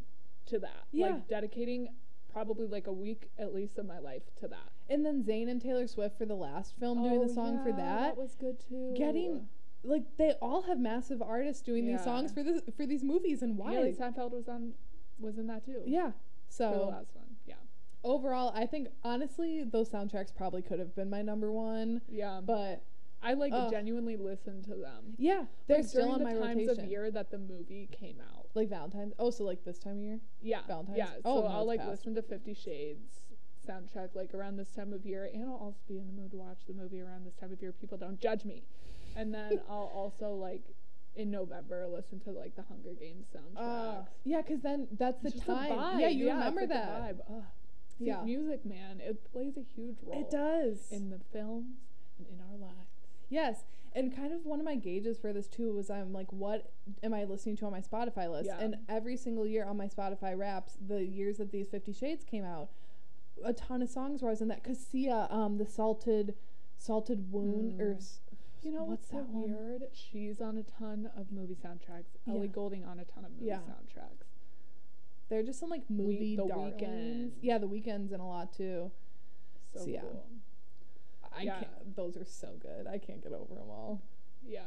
to that Yeah. like dedicating probably like a week at least of my life to that and then Zayn and Taylor Swift for the last film doing the oh, song for Oh, yeah, that. was good too Getting like they all have massive artists doing these songs for this for these movies and why? Hailee Steinfeld was on was in that too yeah. for the So last one yeah overall, I think honestly those soundtracks probably could have been my number one, yeah but I like Ugh. genuinely listen to them yeah, they're Like, still on the my times rotation. of year that the movie came out Like Valentine's. Oh, so like this time of year. Yeah. Valentine's? Yeah. Oh, so no, I'll like past. listen to Fifty Shades soundtrack like around this time of year, and I'll also be in the mood to watch the movie around this time of year. People don't judge me. And then I'll also like in November listen to like the Hunger Games soundtrack. Uh, yeah, because then that's the time. Yeah, you it's remember like that. vibe. Ugh. See, Yeah. music, man, it plays a huge role. It does. in the films and in our lives. Yes. And kind of one of my gauges for this too was I'm like, what am I listening to on my Spotify list? Yeah. And every single year on my Spotify wraps, the years that these Fifty Shades came out, a ton of songs were I was in that. Cause Sia, um, the salted, salted wound or Mm. s- You know what's, What's so that one? weird? She's on a ton of movie soundtracks. Ellie Yeah. Goulding on a ton of movie Yeah. soundtracks. they're just some like movie The darlings. Weeknd. Yeah, the Weeknd's and a lot too. So So, yeah. I Yeah. can't. Those are so good. I can't get over them all. Yeah.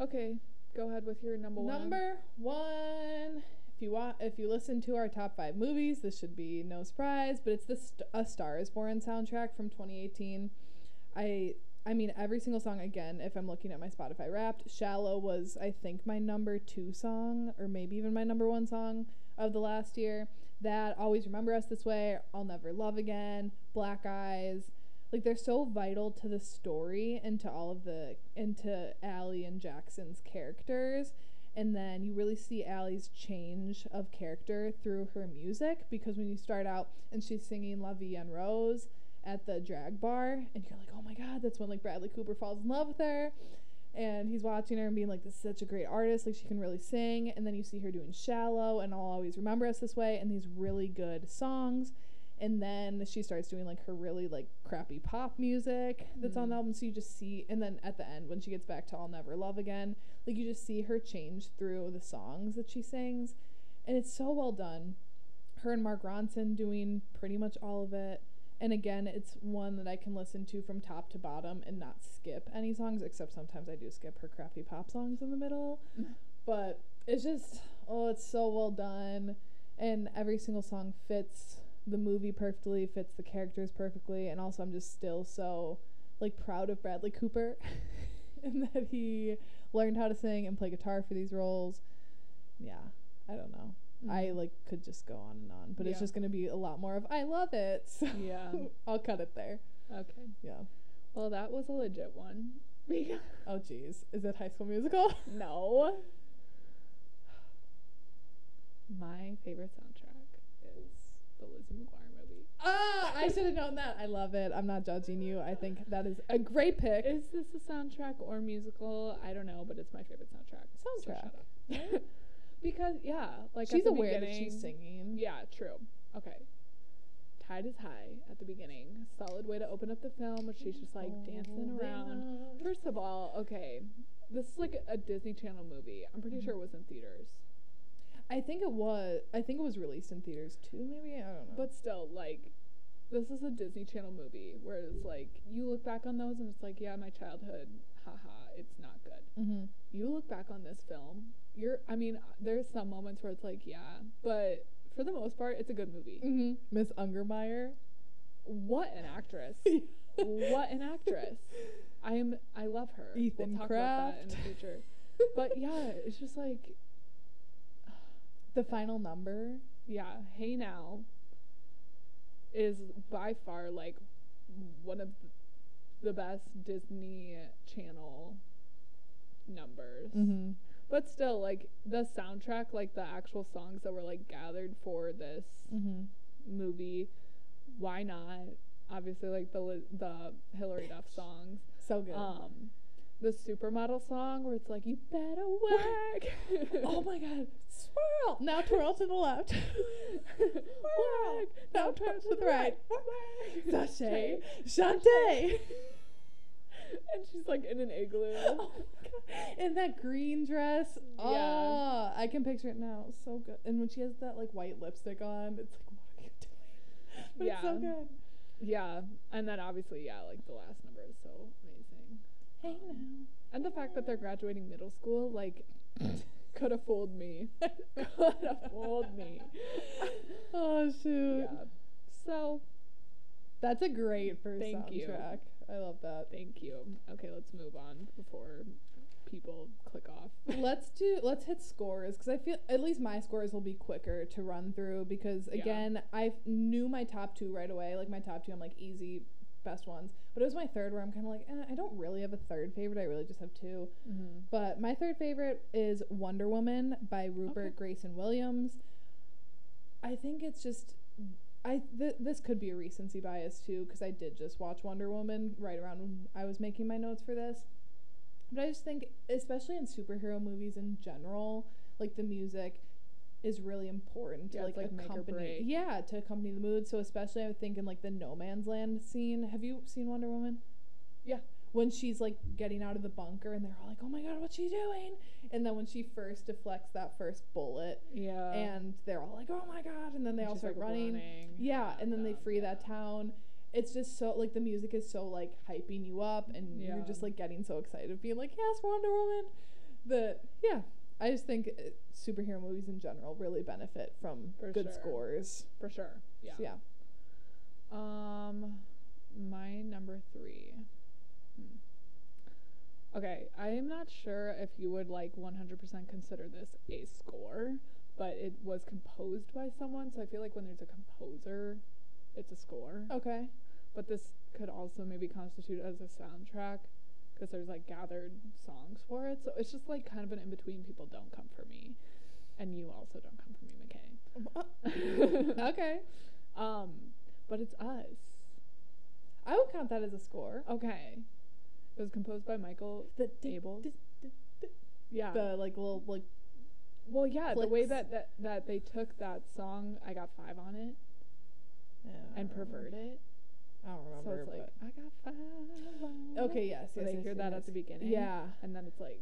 Okay. Go ahead with your number one. Number one. If you want, if you listen to our top five movies, this should be no surprise. But it's the St- A Star Is Born soundtrack from 2018. I I mean every single song again. If I'm looking at my Spotify Wrapped, "Shallow" was I think my number two song, or maybe even my number one song of the last year. That always remember us this way. I'll never love again. Black Eyes. Like they're so vital to the story and to all of the into Ally and Jackson's characters. And then you really see Ally's change of character through her music because when you start out and she's singing La Vie en Rose at the drag bar and you're like, oh my god, that's when like Bradley Cooper falls in love with her. And he's watching her and being like, this is such a great artist. Like, she can really sing. And then you see her doing Shallow and I'll Always Remember Us This Way and these really good songs. And then she starts doing like her really like crappy pop music that's on the mm. album. So you just see, and then at the end, when she gets back to I'll Never Love Again, like you just see her change through the songs that she sings. And it's so well done. Her and Mark Ronson doing pretty much all of it. And again, it's one that I can listen to from top to bottom and not skip any songs, except sometimes I do skip her crappy pop songs in the middle. but it's just, oh, it's so well done. And every single song fits the movie perfectly, fits the characters perfectly. And also, I'm just still so, like, proud of Bradley Cooper and that he learned how to sing and play guitar for these roles. Yeah, I don't know. I mm-hmm. like could just go on and on, but it's just gonna be a lot more of I love it. So Yeah. I'll cut it there. Okay. Yeah. Well, that was a legit one. Oh geez, is it High School Musical? no. My favorite is the Lizzie McGuire movie. ah, I should have known that. I love it. I'm not judging you. I think that is a great pick. Is this a soundtrack or musical? I don't know, but it's my favorite soundtrack. so Soundtrack. up. because yeah, like she's aware that she's singing. Yeah, true. Okay. Tide is high at the beginning. Solid way to open up the film, she's just like dancing around. First of all, okay, this is like a Disney Channel movie. I'm pretty sure it was in theaters. I think it was. I think it was released in theaters too. Maybe I don't know. But still, like, this is a Disney Channel movie where it's like you look back on those and it's like, yeah, my childhood, haha, it's not good. mm-hmm. You look back on this film, you're, I mean, there's some moments where it's like, yeah, but for the most part, it's a good movie. Mm-hmm. Miss Ungermeyer. What an actress! what an actress! I am, I love her. Ethan we'll talk about that in the future. But yeah, it's just like, The final number. yeah, Hey Now is by far like one of the best Disney Channel numbers. Mm-hmm. But still, like the soundtrack, like the actual songs that were like gathered for this Mm-hmm. movie, why not? Obviously, like the the Hilary Duff songs. So good. Um, the supermodel song where it's like you better work. oh my god. Swirl. Now twirl to the left. work. Now twirl to the right. Sashay. Shantay. and she's like in an igloo. Oh. In that green dress. Yeah. Oh, I can picture it now. So good. And when she has that like white lipstick on, it's like, what are you doing? But it's so Yeah. good. Yeah, and then obviously, yeah, like the last number is so amazing. Hey um, now. And the fact that they're graduating middle school, like, could have fooled me. could have fooled me. Oh shoot. Yeah. So, That's a great first Thank you. I love that. thank you. Okay, let's move on before people click off. let's do let's hit scores because I feel at least my scores will be quicker to run through because Yeah. again I knew my top two right away like my top two I'm like easy best ones but it was my third where I'm kind of like eh, I don't really have a third favorite I really just have two Mm-hmm. but my third favorite is Wonder Woman by Rupert Okay. Gregson-Williams I think it's just I th- this could be a recency bias too because I did just watch Wonder Woman right around when I was making my notes for this. But I just think, especially in superhero movies in general, like the music is really important to like, like accompany. Yeah, to accompany the mood. So especially I think in like the No Man's Land scene. Have you seen Wonder Woman? Yeah. When she's like getting out of the bunker and they're all like, "Oh my god, what's she doing?" And then when she first deflects that first bullet, Yeah. and they're all like, "Oh my god!" And then they And all start like, running. Yeah, and then they free yeah. that town. It's just so like the music is so like hyping you up, and you're just like getting so excited, being like, "Yes, Wonder Woman." That yeah, I just think uh, superhero movies in general really benefit from For good sure. scores. For sure. Yeah. So, yeah. Um, my number three. Hmm. Okay, I am not sure if you would like 100% consider this a score, but it was composed by someone, so I feel like when there's a composer, it's a score. Okay. But this could also maybe constitute as a soundtrack because there's like gathered songs for it. So it's just like kind of an in between. People don't come for me, and you also don't come for me, McKay. okay. Um, but it's us. I would count that as a score. Okay. It was composed by Michael The d- Yeah. the like little like well, yeah, the way that, that that they took that song, I got five on it, yeah, and remember. it. I don't So remember. it's like I got five. okay, it." yes, So yes, they yes, hear yes, that at the beginning. Yeah. And then it's like,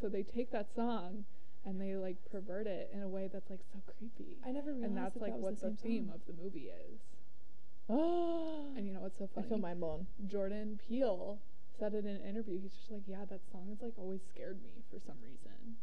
so they take that song, and they like pervert it in a way that's like so creepy. I never realized and that's that like that was what the, the, theme song. of the movie is. Oh, And you know what's so I feel mind blown. Jordan Peele said in an interview, he's just like, yeah, that song has like always scared me for some reason.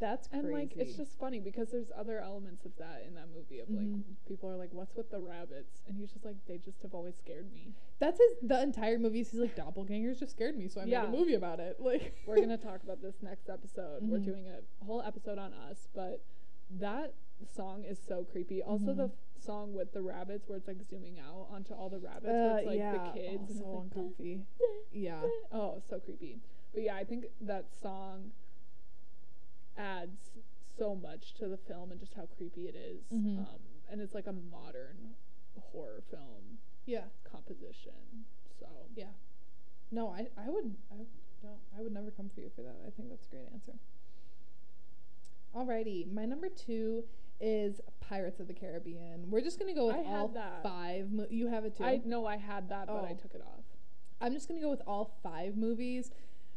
That's crazy. And like, it's just funny because there's other elements of that in that movie. Of like, Mhm. people are like, what's with the rabbits? And he's just like, they just have always scared me. that's his the entire movie. He's like doppelgangers just scared me, so I Yeah. made a movie about it. Like We're gonna talk about this next episode. We're Mhm. doing a whole episode on us, but that song is so creepy. Also, the Mhm. f- song with the rabbits, where it's like zooming out onto all the rabbits, Uh, where it's like yeah. the kids, Oh, and so like, uncomfy. Yeah. Oh, so creepy. But yeah, I think that song adds so much to the film and just how creepy it is. Mhm. Um, and it's like a modern horror film Yeah. composition. So Yeah. No, I I would I don't I would never come for you for that. I think that's a great answer. Alrighty, my number two is Pirates of the Caribbean. We're just gonna go with I all five. Mo- you have it too. I know I had that, but I Oh. took it off. I'm just gonna go with all five movies.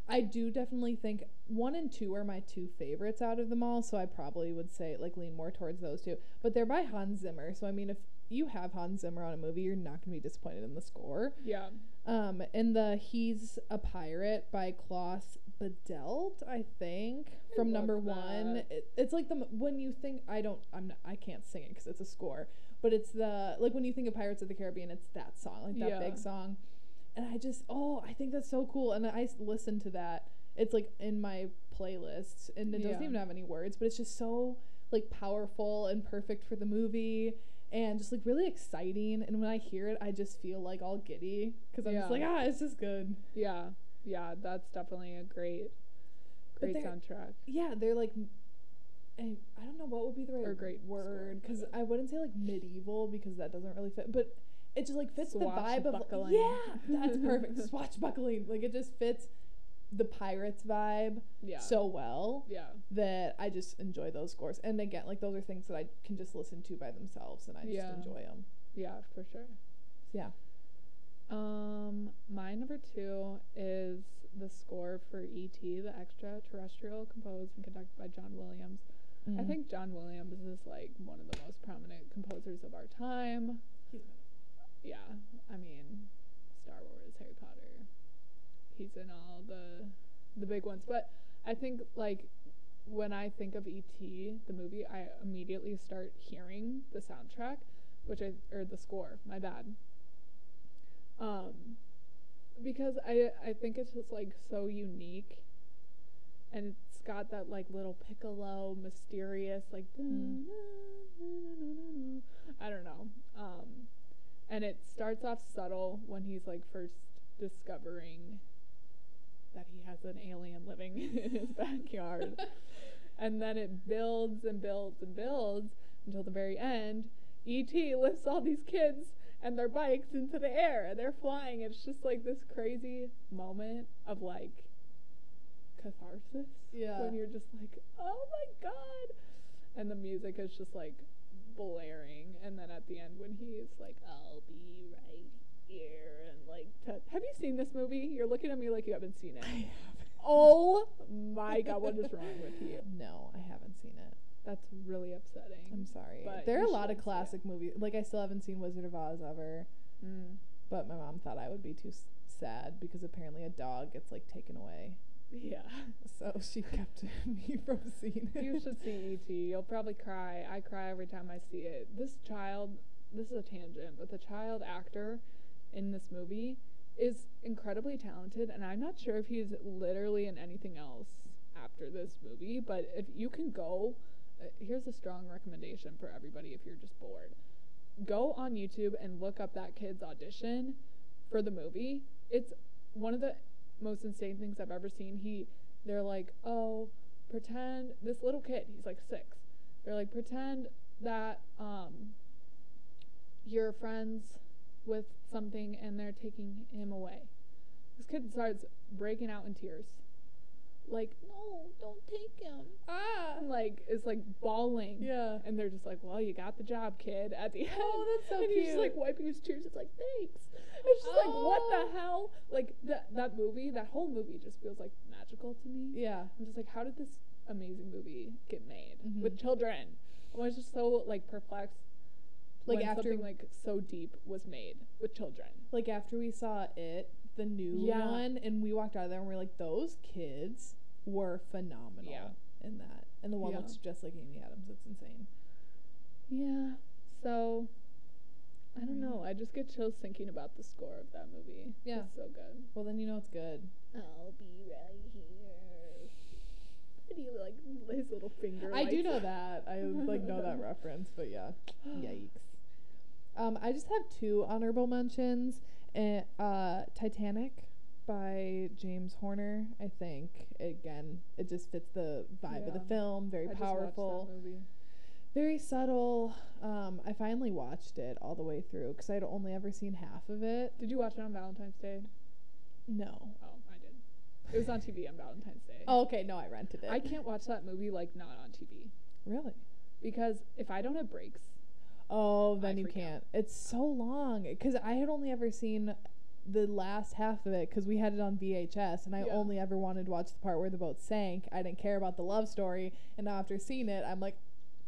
I do definitely think one and two are my two favorites out of them all, so I probably would say like lean more towards those two. But they're by Hans Zimmer, so I mean if you have Hans Zimmer on a movie, you're not gonna be disappointed in the score. Yeah. Um, and the He's a Pirate by Klaus Badelt, I think, I from number one. It, it's like the when you think I don't I'm not, I can't sing it because it's a score, but it's the like when you think of Pirates of the Caribbean, it's that song, like that Yeah. big song. And I just oh I think that's so cool, and I listen to that. It's like in my playlist, and it doesn't even have any words, but it's just so like powerful and perfect for the movie and just like really exciting. And when I hear it, I just feel like all giddy because I'm just like, ah, it's just good. Yeah. Yeah. That's definitely a great, great soundtrack. Yeah, they're like, I, I don't know what would be the right Or great word because I wouldn't say like medieval because that doesn't really fit, but it just like fits the vibe of yeah, that's perfect. Swashbuckling, like it just fits the pirates vibe Yeah. so well Yeah. that I just enjoy those scores. And again, like those are things that I can just listen to by themselves and I just enjoy them. Yeah, for sure. Yeah. Um, my number two is the score for E.T., the extraterrestrial, composed and conducted by John Williams. Mm-hmm. I think John Williams is like one of the most prominent composers of our time. Yeah, I mean, Star Wars, Harry Potter. He's in all the the big ones, but I think like when I think of E.T. the movie, I immediately start hearing the soundtrack, which I or the score. My bad. Um, because I I think it's just like so unique, and it's got that like little piccolo, mysterious like. Mm. I don't know. Um, and it starts off subtle when he's like first discovering that he has an alien living in his backyard. and then it builds and builds and builds until the very end. E.T. lifts all these kids and their bikes into the air and they're flying. It's just like this crazy moment of like catharsis. Yeah. When you're just like, oh my god. And the music is just like blaring. And then at the end, when he's like, I'll be right here. And like, t- have you seen this movie? You're looking at me like you haven't seen it. Oh my god, what is wrong with you? No, I haven't seen it. That's really upsetting. I'm sorry. But there are a lot of it. classic movies. Like I still haven't seen Wizard of Oz ever, Mm. but my mom thought I would be too s- sad because apparently a dog gets like taken away. Yeah. So she kept me from seeing it. you should see E.T. You'll probably cry. I cry every time I see it. This child, this is a tangent, but the child actor in this movie is incredibly talented, and I'm not sure if he's literally in anything else after this movie, but if you can go, uh, here's a strong recommendation for everybody if you're just bored. Go on YouTube and look up that kid's audition for the movie. It's one of the most insane things I've ever seen. He they're like, "Oh, pretend this little kid, he's like 6. They're like, "Pretend that um you're friends with something and they're taking him away." This kid starts breaking out in tears. Like, "No, don't take him." ah. And like is like bawling. Yeah. And they're just like, "Well, you got the job, kid." At the end. Oh, that's so cute. and he's just like wiping his tears. It's like, "Thanks." It's just like, what Oh. the hell? Like that that movie, that whole movie just feels like magical to me. Yeah. I'm just like, how did this amazing movie get made Mhm. with children? I was just so like perplexed. Like, when after- something like so deep was made with children. Like after we saw it, the new Yeah. one, and we walked out of there and we are like, those kids were phenomenal Yeah. in that. And the one Yeah. looks just like Amy Adams. It's insane. Yeah. So I don't know. I just get chills thinking about the score of that movie. Yeah. It's so good. Well, then you know it's good. I'll be right here. And he like his little finger. I do know that. I like know that reference, but yeah. Yikes. Um, I just have two honorable mentions. Uh, uh, Titanic by James Horner. I think again, it just fits the vibe of the film. Very I just watched that powerful, very subtle. Um, I finally watched it all the way through because I'd only ever seen half of it. Did you watch it on Valentine's Day? No. Oh, I did. It was on TV on Valentine's Day. Oh, okay. No, I rented it. I can't watch that movie like not on TV really. because if I don't have breaks, Oh, then I you can't. It's so long because I had only ever seen the last half of it because we had it on VHS, and I Yeah. only ever wanted to watch the part where the boat sank. I didn't care about the love story, and now after seeing it, I'm like,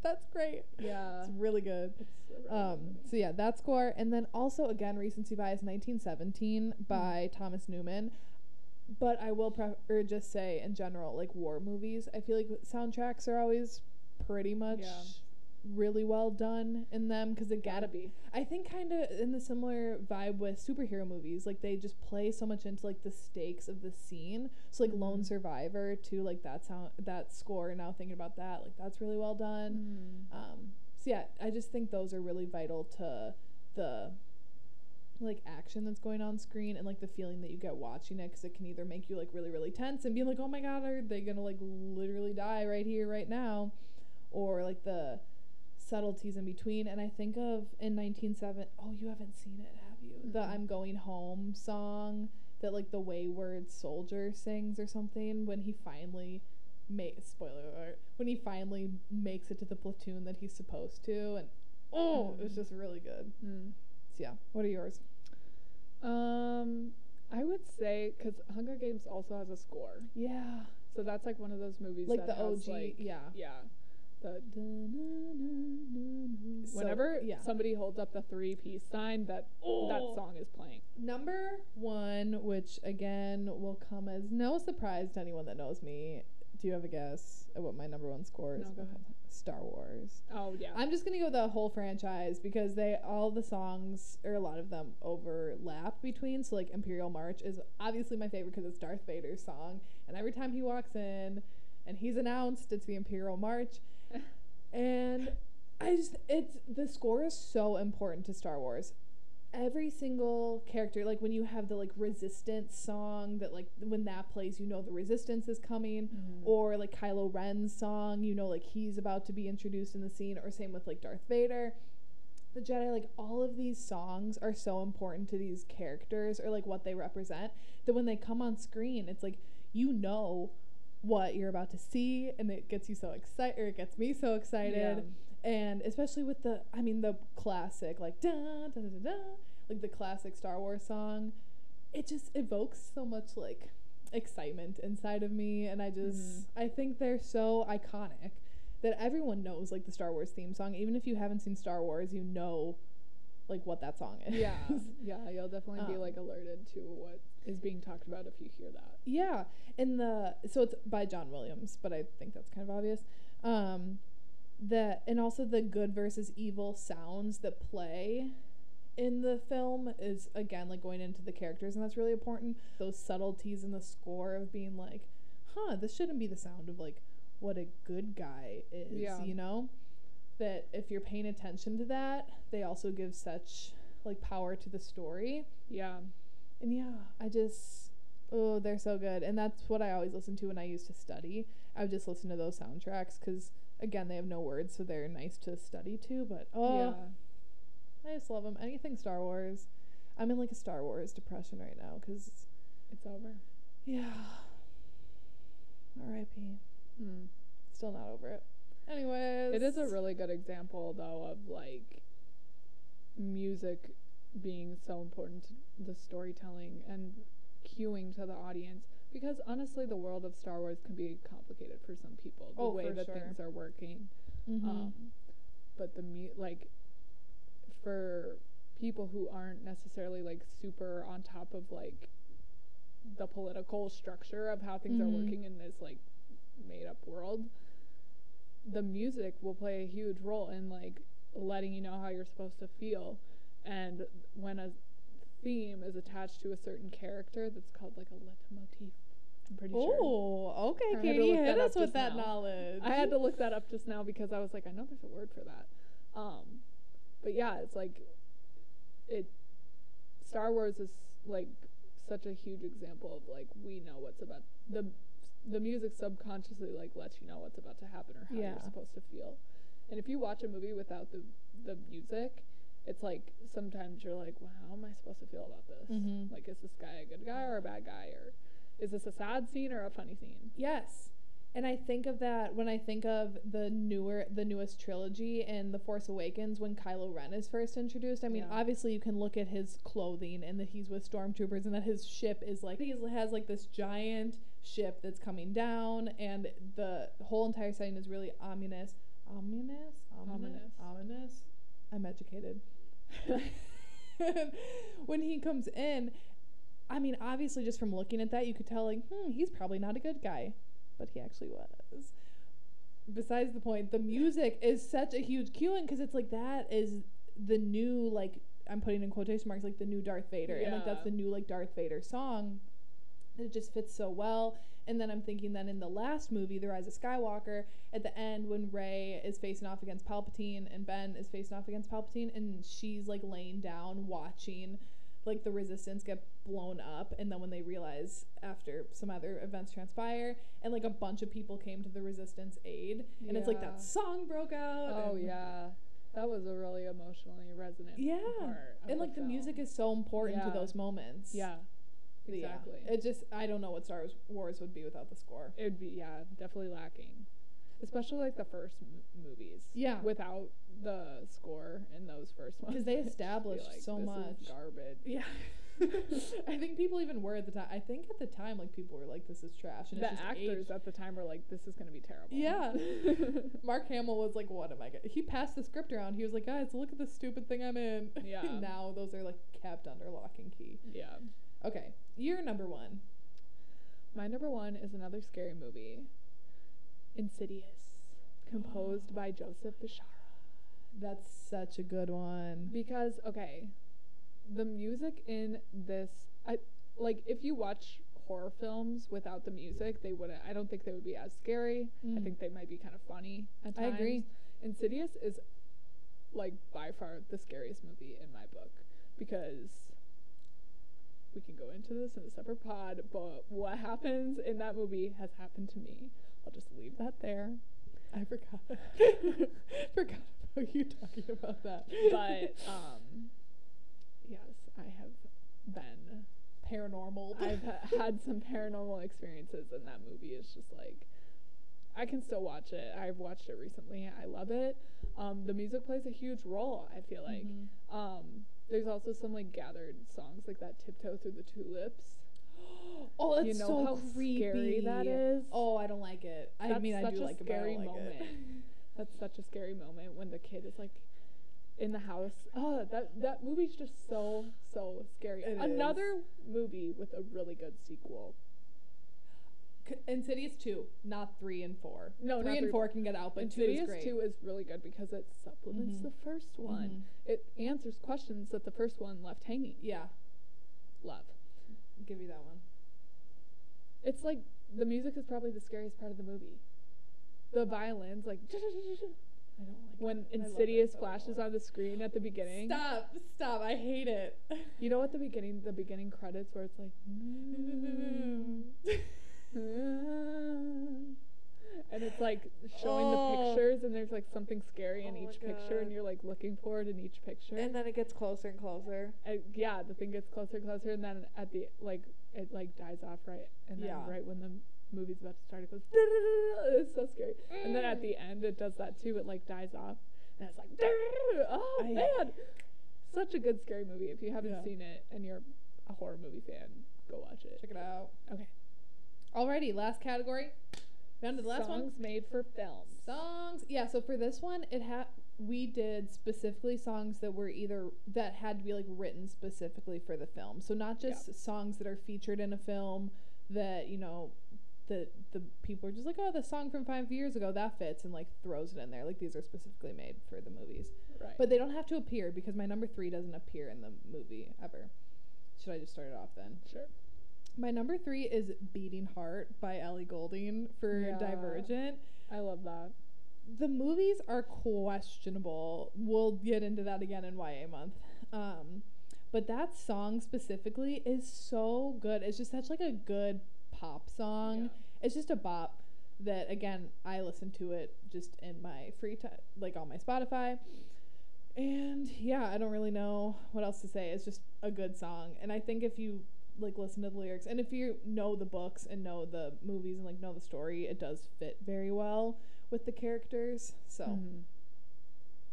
that's great. Yeah. It's really good. It's really Um, so yeah, that score, and then also again recency bias, 1917 by Thomas Newman. But I will pre- or just say in general, like war movies, I feel like soundtracks are always pretty much Yeah. Really well done in them because it Gotta be. I think kind of in the similar vibe with superhero movies, like they just play so much into like the stakes of the scene. So like Lone Mhm. Survivor too, like that sound, that score. Now thinking about that, like that's really well done. Um, so yeah, I just think those are really vital to the like action that's going on screen and like the feeling that you get watching it because it can either make you like really really tense and be like oh my god are they gonna like literally die right here right now or like the subtleties in between and i think of in 197 oh you haven't seen it have you the Mm-mm. i'm going home song that like the wayward soldier sings or something when he finally make spoiler alert when he finally makes it to the platoon that he's supposed to and oh it was Mm. just really good Mm. so yeah what are yours Um, I would say because Hunger Games also has a score, yeah so that's like one of those movies like that the og like, yeah yeah. The So, whenever yeah. somebody holds up the three piece sign, that that Oh. song is playing. Number one, which again will come as no surprise to anyone that knows me. Do you have a guess at what my number one score is? No, go ahead. Star Wars. Oh yeah. I'm just gonna go the whole franchise because they all the songs or a lot of them overlap between. So like Imperial March is obviously my favorite because it's Darth Vader's song, and every time he walks in and he's announced it's the Imperial March, and I just it's the score is so important to Star Wars. Every single character, like when you have the like resistance song that like when that plays, you know the resistance is coming Mhm. or like Kylo Ren's song, you know, like he's about to be introduced in the scene, or same with like Darth Vader. The Jedi, like all of these songs are so important to these characters or like what they represent that when they come on screen, it's like you know what you're about to see, and it gets you so excited, or it gets me so excited. And especially with the, I mean, the classic, like da da da da, da like the classic Star Wars song, it just evokes so much like excitement inside of me, and I just, mm-hmm. I think they're so iconic that everyone knows like the Star Wars theme song. Even if you haven't seen Star Wars, you know, like what that song is. Yeah, yeah, you'll definitely be Um, like alerted to what is being talked about if you hear that. Yeah, and the so it's by John Williams, but I think that's kind of obvious. Um, the and also the good versus evil sounds that play in the film is again like going into the characters, and that's really important. Those subtleties in the score of being like, huh, this shouldn't be the sound of like what a good guy is, Yeah. you know. That if you're paying attention to that, they also give such like power to the story. Yeah, And yeah, I just oh, they're so good. And that's what I always listen to when I used to study. I would just listen to those soundtracks cuz again, they have no words, so they're nice to study to, but oh, yeah, I just love them. Anything Star Wars. I'm in like a Star Wars depression right now cuz it's over. yeah. R.I.P. Mm. Still not over it. Anyways, It is a really good example, though, of like music being so important to the storytelling and cueing to the audience. Because honestly, the world of Star Wars can be complicated for some people. The Oh, way that sure. things are working. Mhm. Um, but the mu- like for people who aren't necessarily like super on top of like the political structure of how things Mhm. are working in this like made up world, the music will play a huge role in like letting you know how you're supposed to feel. And when a theme is attached to a certain character, that's called like a leitmotif. I'm pretty sure. Oh, okay, I had to Katie, hit us with that now. knowledge. I had to look that up just now because I was like, I know there's a word for that. Um, but yeah, it's like it. Star Wars is like such a huge example of like we know what's about the the music subconsciously like lets you know what's about to happen or how Yeah. you're supposed to feel. And if you watch a movie without the the music, it's like sometimes you're like, well, how am I supposed to feel about this? Mhm. Like, is this guy a good guy or a bad guy, or is this a sad scene or a funny scene? Yes. And I think of that when I think of the newer, the newest trilogy in The Force Awakens when Kylo Ren is first introduced. I mean, Yeah. obviously you can look at his clothing and that he's with stormtroopers and that his ship is like he has like this giant ship that's coming down and the whole entire setting is really ominous, ominous, ominous, Ominous. ominous. I'm educated. when he comes in, I mean, obviously, just from looking at that, you could tell, like, hmm, he's probably not a good guy, but he actually was. Besides the point, the music is such a huge cue in because it's like that is the new, like, I'm putting in quotation marks, like the new Darth Vader. And, like, that's the new, like, Darth Vader song. It just fits so well. And then I'm thinking then in the last movie, The Rise of Skywalker, at the end when Rey is facing off against Palpatine and Ben is facing off against Palpatine and she's like laying down watching like the resistance get blown up. And then when they realize after some other events transpire and like a bunch of people came to the resistance aid and it's like that song broke out Oh yeah, that was a really emotionally resonant. yeah. and like the, film. music is so important to those moments. Yeah, But yeah, exactly. it just i don't know what star wars would be without the score It'd be yeah, definitely lacking, especially like the first m- movies. Yeah. without the score in those first ones. Because they I'd just be established like, so "This is much." garbage. Yeah. I think people even were at the time. I think at the time, like people were like, "This is trash," and the actors aged. at the time were like, "This is gonna be terrible." Yeah. Mark Hamill was like, "What am I?" Gonna? He passed the script around. He was like, "Guys, look at this stupid thing I'm in." Yeah. now those are like kept under lock and key. yeah. Okay, year number one. My number one is another scary movie, Insidious, composed by Joseph Bishara. That's such a good one. because okay the music in this i like if you watch horror films without the music they wouldn't i don't think they would be as scary i Mm. think they might be kind of funny at I agree. insidious is like by far the scariest movie in my book because we can go into this in a separate pod but what happens in that movie has happened to me i'll just leave that there I forgot. forgot about you talking about that. but um yes i have been paranormal. I've ha- had some paranormal experiences, and that movie is just like I can still watch it. I've watched it recently. I love it. Um, the music plays a huge role. I feel like Mhm. um, there's also some like gathered songs like that "Tiptoe Through the Tulips." Oh, that's you know so how creepy. scary that is. Oh, I don't like it. I That's mean, I do a like it, but I scary don't like moment. it. That's such a scary moment when the kid is like in the house. Oh, that that movie's just so so scary. It Another movie with a really good sequel. Insidious two, not three and four. No, three not and three- four can get out, but Insidious two is great. 2 is really good because it supplements Mhm. the first one. It answers questions that the first one left hanging. Yeah, Love. give you that one. It's like the music is probably the scariest part of the movie. The violins, like I don't like when. Insidious it, but I don't flashes on the screen at the beginning. Stop! Stop! I hate it. You know what the beginning the beginning credits where it's like and it's like showing Oh. the pictures and there's like something scary in Oh each picture and you're like looking for it in each picture. And then it gets closer and closer. uh, yeah, the thing gets closer and closer, and then at the like it like dies off right, and then Yeah. right when the movie's about to start, it goes. It's so scary, and then at the end it does that too. It like dies off, and it's like, oh I- man, such a good scary movie. If you haven't Yeah. seen it and you're a horror movie fan, go watch it. Check it out. Okay, Alrighty, last category. Down to the last songs one. Songs made for films. Songs. Yeah, so for this one, it had we did specifically songs that were either that had to be like written specifically for the film. So not just songs that are featured in a film that, you know, the the people are just like, "Oh, the song from 5 years ago, that fits." and like throws it in there. Like these are specifically made for the movies. Right. But they don't have to appear because my number 3 doesn't appear in the movie ever. Should I just start it off then? sure. My number 3 is Beating Heart by Ellie Goulding for Yeah. Divergent I love that. the movies are questionable. We'll get into that again in YA month. Um, but that song specifically is so good. It's just such like a good pop song. Yeah. It's just a bop that again I listen to it just in my free time, like on my Spotify. And yeah, I don't really know what else to say. It's just a good song. And I think if you like listen to the lyrics. And if you know the books and know the movies and like know the story, it does fit very well with the characters. So Mhm.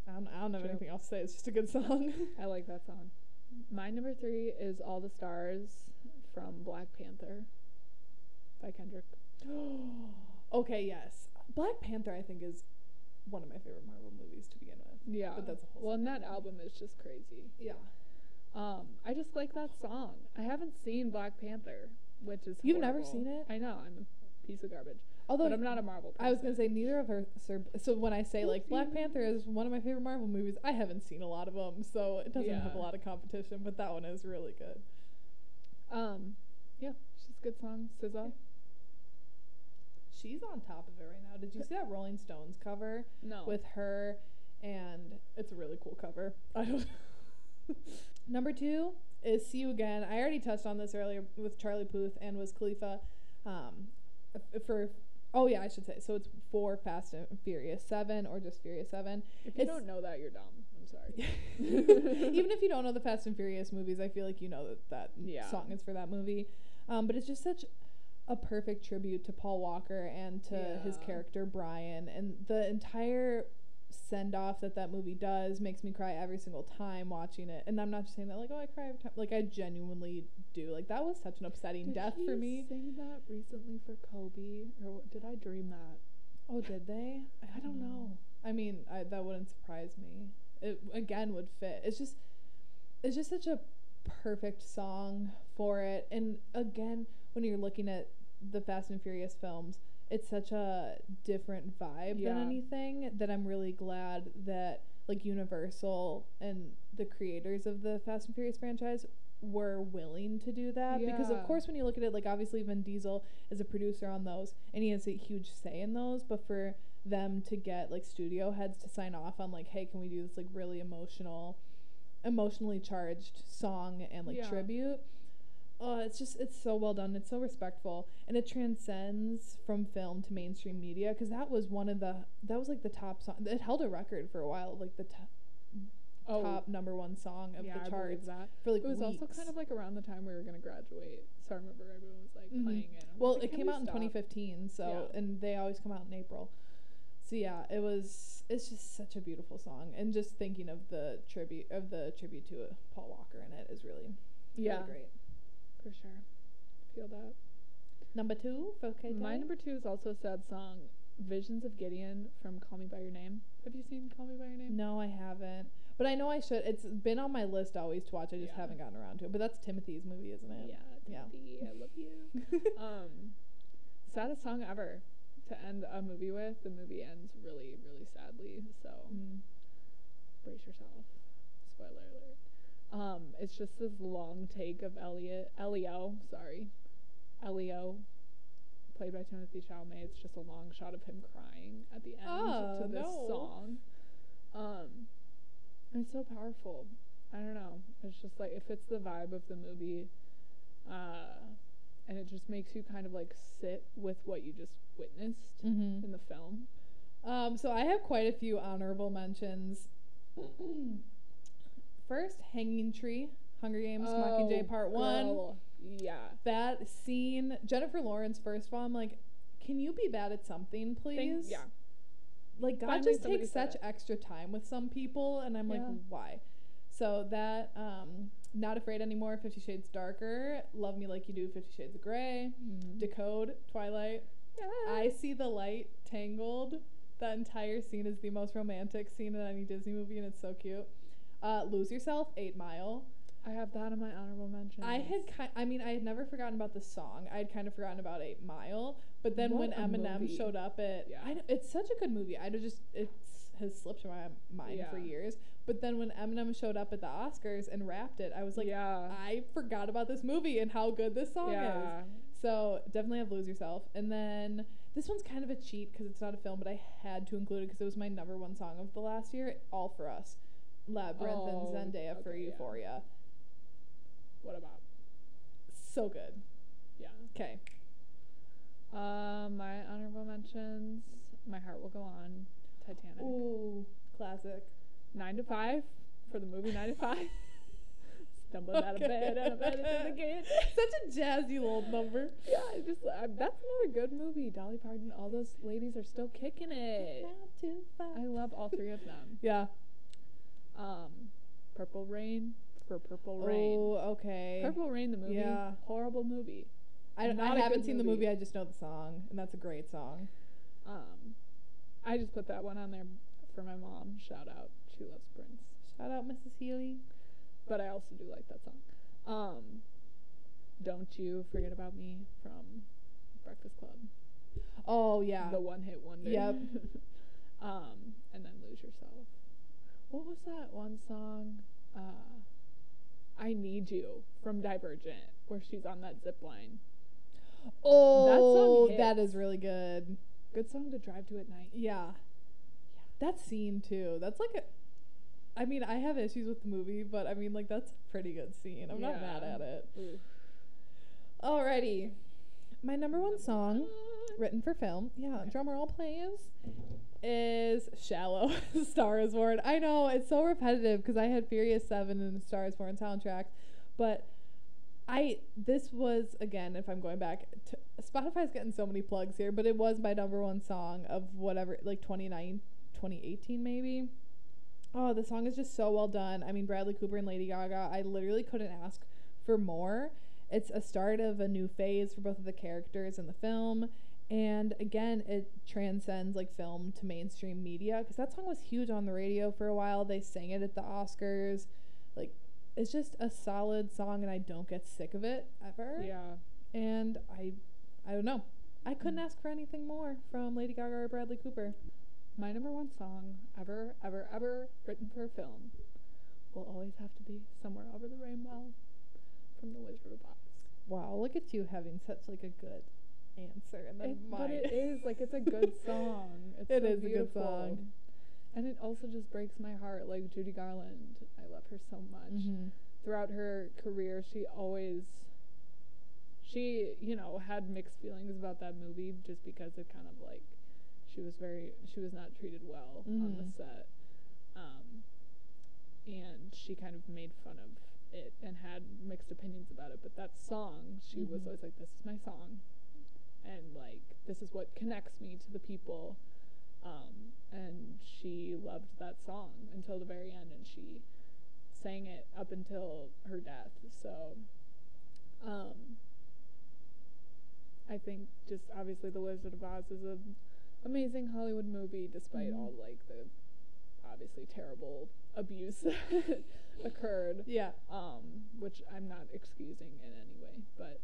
I don't I don't have True. anything else to say. It's just a good song. I like that song. My number three is All the Stars from Black Panther by Kendrick. okay, yes. Black Panther I think is one of my favorite Marvel movies to begin with. Yeah. But that's a whole well, and that album is just crazy. Yeah. Um, I just like that song. I haven't seen Black Panther, which is You've never seen it? I know. I'm a piece of garbage. Although but I'm not a Marvel person. I was gonna say neither of her. So when I say like Black Panther is one of my favorite Marvel movies, I haven't seen a lot of them, so it doesn't have a lot of competition. But that one is really good. Um, yeah, it's just a good song. SZA. She's on top of it right now. Did you see that Rolling Stones cover No. with her? And it's a really cool cover. I don't. Number two is "See You Again." I already touched on this earlier with Charlie Puth and Wiz Khalifa. Um, for oh yeah, I should say. So it's for Fast and Furious Seven or just Furious Seven. if you it's- don't know that, you're dumb. I'm sorry. Even if you don't know the Fast and Furious movies, I feel like you know that that Yeah. song is for that movie. Um, but it's just such a perfect tribute to Paul Walker and to his character Brian, and the entire send off that that movie does makes me cry every single time watching it. And I'm not just saying that like oh I cry every time. Like I genuinely do. Like that was such an upsetting Did death for me. Sing that recently for Kobe, or what- did I dream that? Oh, did they? I don't know. I mean, I, that wouldn't surprise me. It again would fit. It's just, it's just such a perfect song for it. And again, when you're looking at the Fast and Furious films, it's such a different vibe than anything that I'm really glad that like Universal and the creators of the Fast and Furious franchise were willing to do that. Because of course when you look at it like obviously Vin Diesel is a producer on those and he has a huge say in those but for them to get like studio heads to sign off on like hey can we do this like really emotional emotionally charged song and like Yeah. tribute oh it's just it's so well done it's so respectful and it transcends from film to mainstream media because that was one of the that was like the top song it held a record for a while like the top Oh, top number one song of yeah, the charts that. for like it was weeks. also kind of like around the time we were gonna graduate, so I remember everyone was like Mhm. playing it. I'm Well, like, it came out in stop?" 2015, so Yeah. and they always come out in April. So yeah, it was. It's just such a beautiful song, and just thinking of the tribute of the tribute to uh, Paul Walker in it is really, Yeah, really great. For sure. Feel that. Number two, K. My number two is also a sad song, "Visions of Gideon" from Call Me by Your Name. Have you seen Call Me by Your Name? No, I haven't, but I know I should. It's been on my list always to watch. I just Yeah. haven't gotten around to it. But that's Timothy's movie, isn't it? Yeah, Yeah. Timothy, I love you. um, saddest song ever to end a movie with. The movie ends really, really sadly. So Mm. brace yourself. Um, it's just this long take of Elliot, Elio, sorry, Elio, played by Timothée Chalamet. It's just a long shot of him crying at the end Oh, to this no. song. Um, it's so powerful. I don't know. It's just like it fits the vibe of the movie, uh, and it just makes you kind of like sit with what you just witnessed Mm-hmm. in the film. Um, so I have quite a few honorable mentions. First, Hanging Tree, Hunger Games, Mockingjay Oh, Part One. girl. Yeah. That scene, Jennifer Lawrence. First of all, I'm like, can you be bad at something, please? Yeah. Like God Finally just takes such it. extra time with some people, and I'm like, why? So that, um, Not Afraid Anymore, Fifty Shades Darker, Love Me Like You Do, Fifty Shades of Grey, Mm. Decode, Twilight, I See the Light, Tangled. That entire scene is the most romantic scene in any Disney movie, and it's so cute. Uh, Lose Yourself, Eight Mile. I have that in my honorable mentions. I had kind, I mean, I had never forgotten about the song. I had kind of forgotten about Eight Mile, but then when What a Eminem movie. showed up at, Yeah. I, it's such a good movie. I just it's has slipped my mind for years. But then when Eminem showed up at the Oscars and rapped it, I was like, yeah. I forgot about this movie and how good this song is. So definitely have Lose Yourself. And then this one's kind of a cheat because it's not a film, but I had to include it because it was my number one song of the last year. All for Us, Labrinth, Oh, and Zendaya for okay, yeah. Euphoria. What about? So good. Yeah. Okay. Um, my honorable mentions. My heart will go on. Titanic. Ooh, classic. Nine to five for the movie Nine to Five. Stumbling out of bed, out of bed into the kitchen. Such a jazzy old number. Yeah, I just uh, that's another good movie. Dolly Parton. All those ladies are still kicking it. Nine to five. I love all three of them. Yeah. Um, Purple Rain for Purple Rain. Oh, okay. Purple Rain, the movie. Yeah. Horrible movie. I, don't- I haven't seen the movie. movie. I just know the song, and that's a great song. Um, I just put that one on there for my mom. Shout out. She loves Prince. Shout out Mrs. Healy. But I also do like that song. Um, Don't You Forget About Me from Breakfast Club. Oh yeah. The one hit wonder. Yep. um, and then Lose Yourself. What was that one song? Uh, I Need You from Divergent, where she's on that zip line. oh, song that hits. is really good. Good song to drive to at night. Yeah. yeah. That scene too. That's like a. I mean, I have issues with the movie, but I mean, like that's a pretty good scene. I'm not mad at it. Alrighty, my number one song written for film. Yeah, drummer roll please. Is "Shallow." Star is Born. I know it's so repetitive because I had Furious Seven and the Star is Born soundtrack, but I this was again if I'm going back. To, Spotify's getting so many plugs here, but it was my number one song of whatever like 29, 2018 maybe. Oh, the song is just so well done. I mean, Bradley Cooper and Lady Gaga. I literally couldn't ask for more. It's a start of a new phase for both of the characters in the film. And again, it transcends like film to mainstream media because that song was huge on the radio for a while. They sang it at the Oscars. Like, it's just a solid song, and I don't get sick of it ever. Yeah. And I, I don't know. I couldn't mm. ask for anything more from Lady Gaga or Bradley Cooper. My number one song ever, ever, ever written for a film will always have to be Somewhere Over the Rainbow from The Wizard of Oz. Wow, look at you having such like a good answer, and then It- mine. but it is like it's a good song. It's It so is a good song. and it also just breaks my heart. Like Judy Garland, I love her so much. Mhm. Throughout her career, she always, she you know had mixed feelings about that movie just because it kind of like she was very she was not treated well on the Mhm. set, um, and she kind of made fun of it and had mixed opinions about it. But that song, she was Mhm. always like, "This is my song." And like this is what connects me to the people um, and she loved that song until the very end and she sang it up until her death so um, i think just obviously the wizard of oz is an amazing hollywood movie despite Mhm. all like the obviously terrible abuse that occurred Yeah. um, which I'm not excusing in any way, but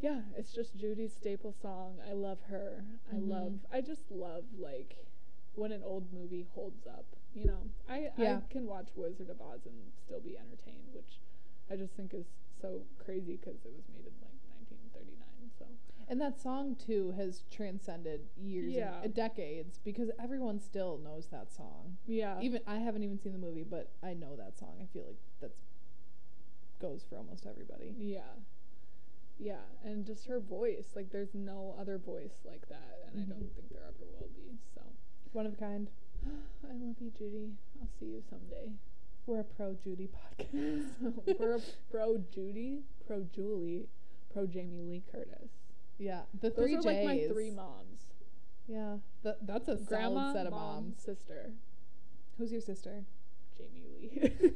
yeah, it's just Judy's staple song. I love her. I Mhm. love. I just love like when an old movie holds up. You know, I Yeah. I can watch Wizard of Oz and still be entertained, which I just think is so crazy because it was made in like 1939. So And that song too has transcended years, Yeah. and decades, because everyone still knows that song. yeah, Even I haven't even seen the movie, but I know that song. I feel like that's goes for almost everybody. yeah, yeah, and just her voice. Like, there's no other voice like that, and I Mhm. don't think there ever will be. So. One of a kind. I love you, Judy. I'll see you someday. We're a pro Judy podcast. We're a pro Judy, pro Julie, pro Jamie Lee Curtis. yeah, the Those three are J's. like my three moms. Yeah, Th- that's a Grandma, solid set of mom, moms. sister, Who's your sister? Jamie Lee.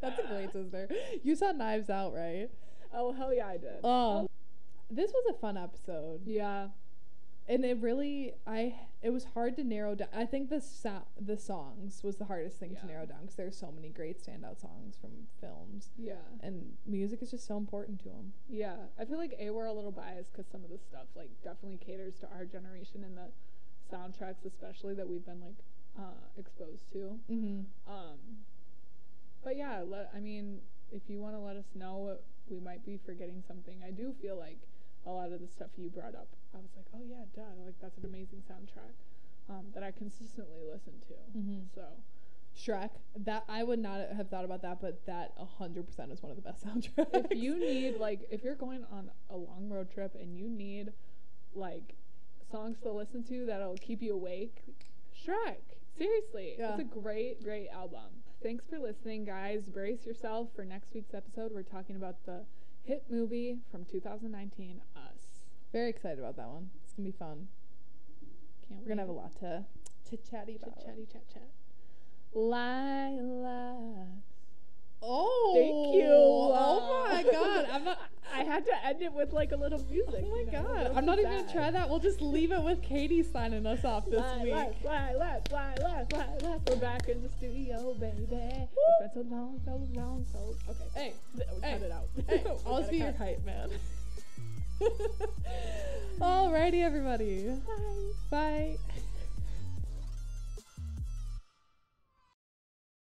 That's a great sister. You saw Knives Out, right? Oh hell yeah, I did. Oh, this was a fun episode. yeah, and it really i it was hard to narrow down i think the so- the songs was the hardest thing to narrow down because there's so many great standout songs from films yeah, and music is just so important to them yeah. I feel like a we're a little biased because some of the stuff like definitely caters to our generation and the soundtracks especially that we've been like uh, exposed to. mm-hmm. Um, but yeah, let, I mean, if you want to let us know, we might be forgetting something. I do feel like a lot of the stuff you brought up, I was like, oh yeah, duh, like that's an amazing soundtrack um, that I consistently listen to. Mm-hmm. So shrek that i would not have thought about that but that 100% is one of the best soundtracks if you need like, if you're going on a long road trip and you need like songs to listen to that'll keep you awake, Shrek. Seriously, Yeah. it's a great, great album. Thanks for listening, guys. Brace yourself for next week's episode. We're talking about the hit movie from 2019, Us. Very excited about that one. It's gonna be fun. Can't We're gonna have a lot to to chatty Chit about. chatty chat chat. Lilac. Oh, Thank you. Oh, oh my god, I'm not. I had to end it with like a little music. Oh my you know, god, I'm not even gonna try that. We'll just leave it with Katie signing us off this Lilac, week. lilac, lilac, lilac. We're back in the studio, baby. It's been so long, so long, so. Okay. Hey, Th- cut hey, it out. hey, gotta be your hype man. Alrighty, everybody. Bye. Bye.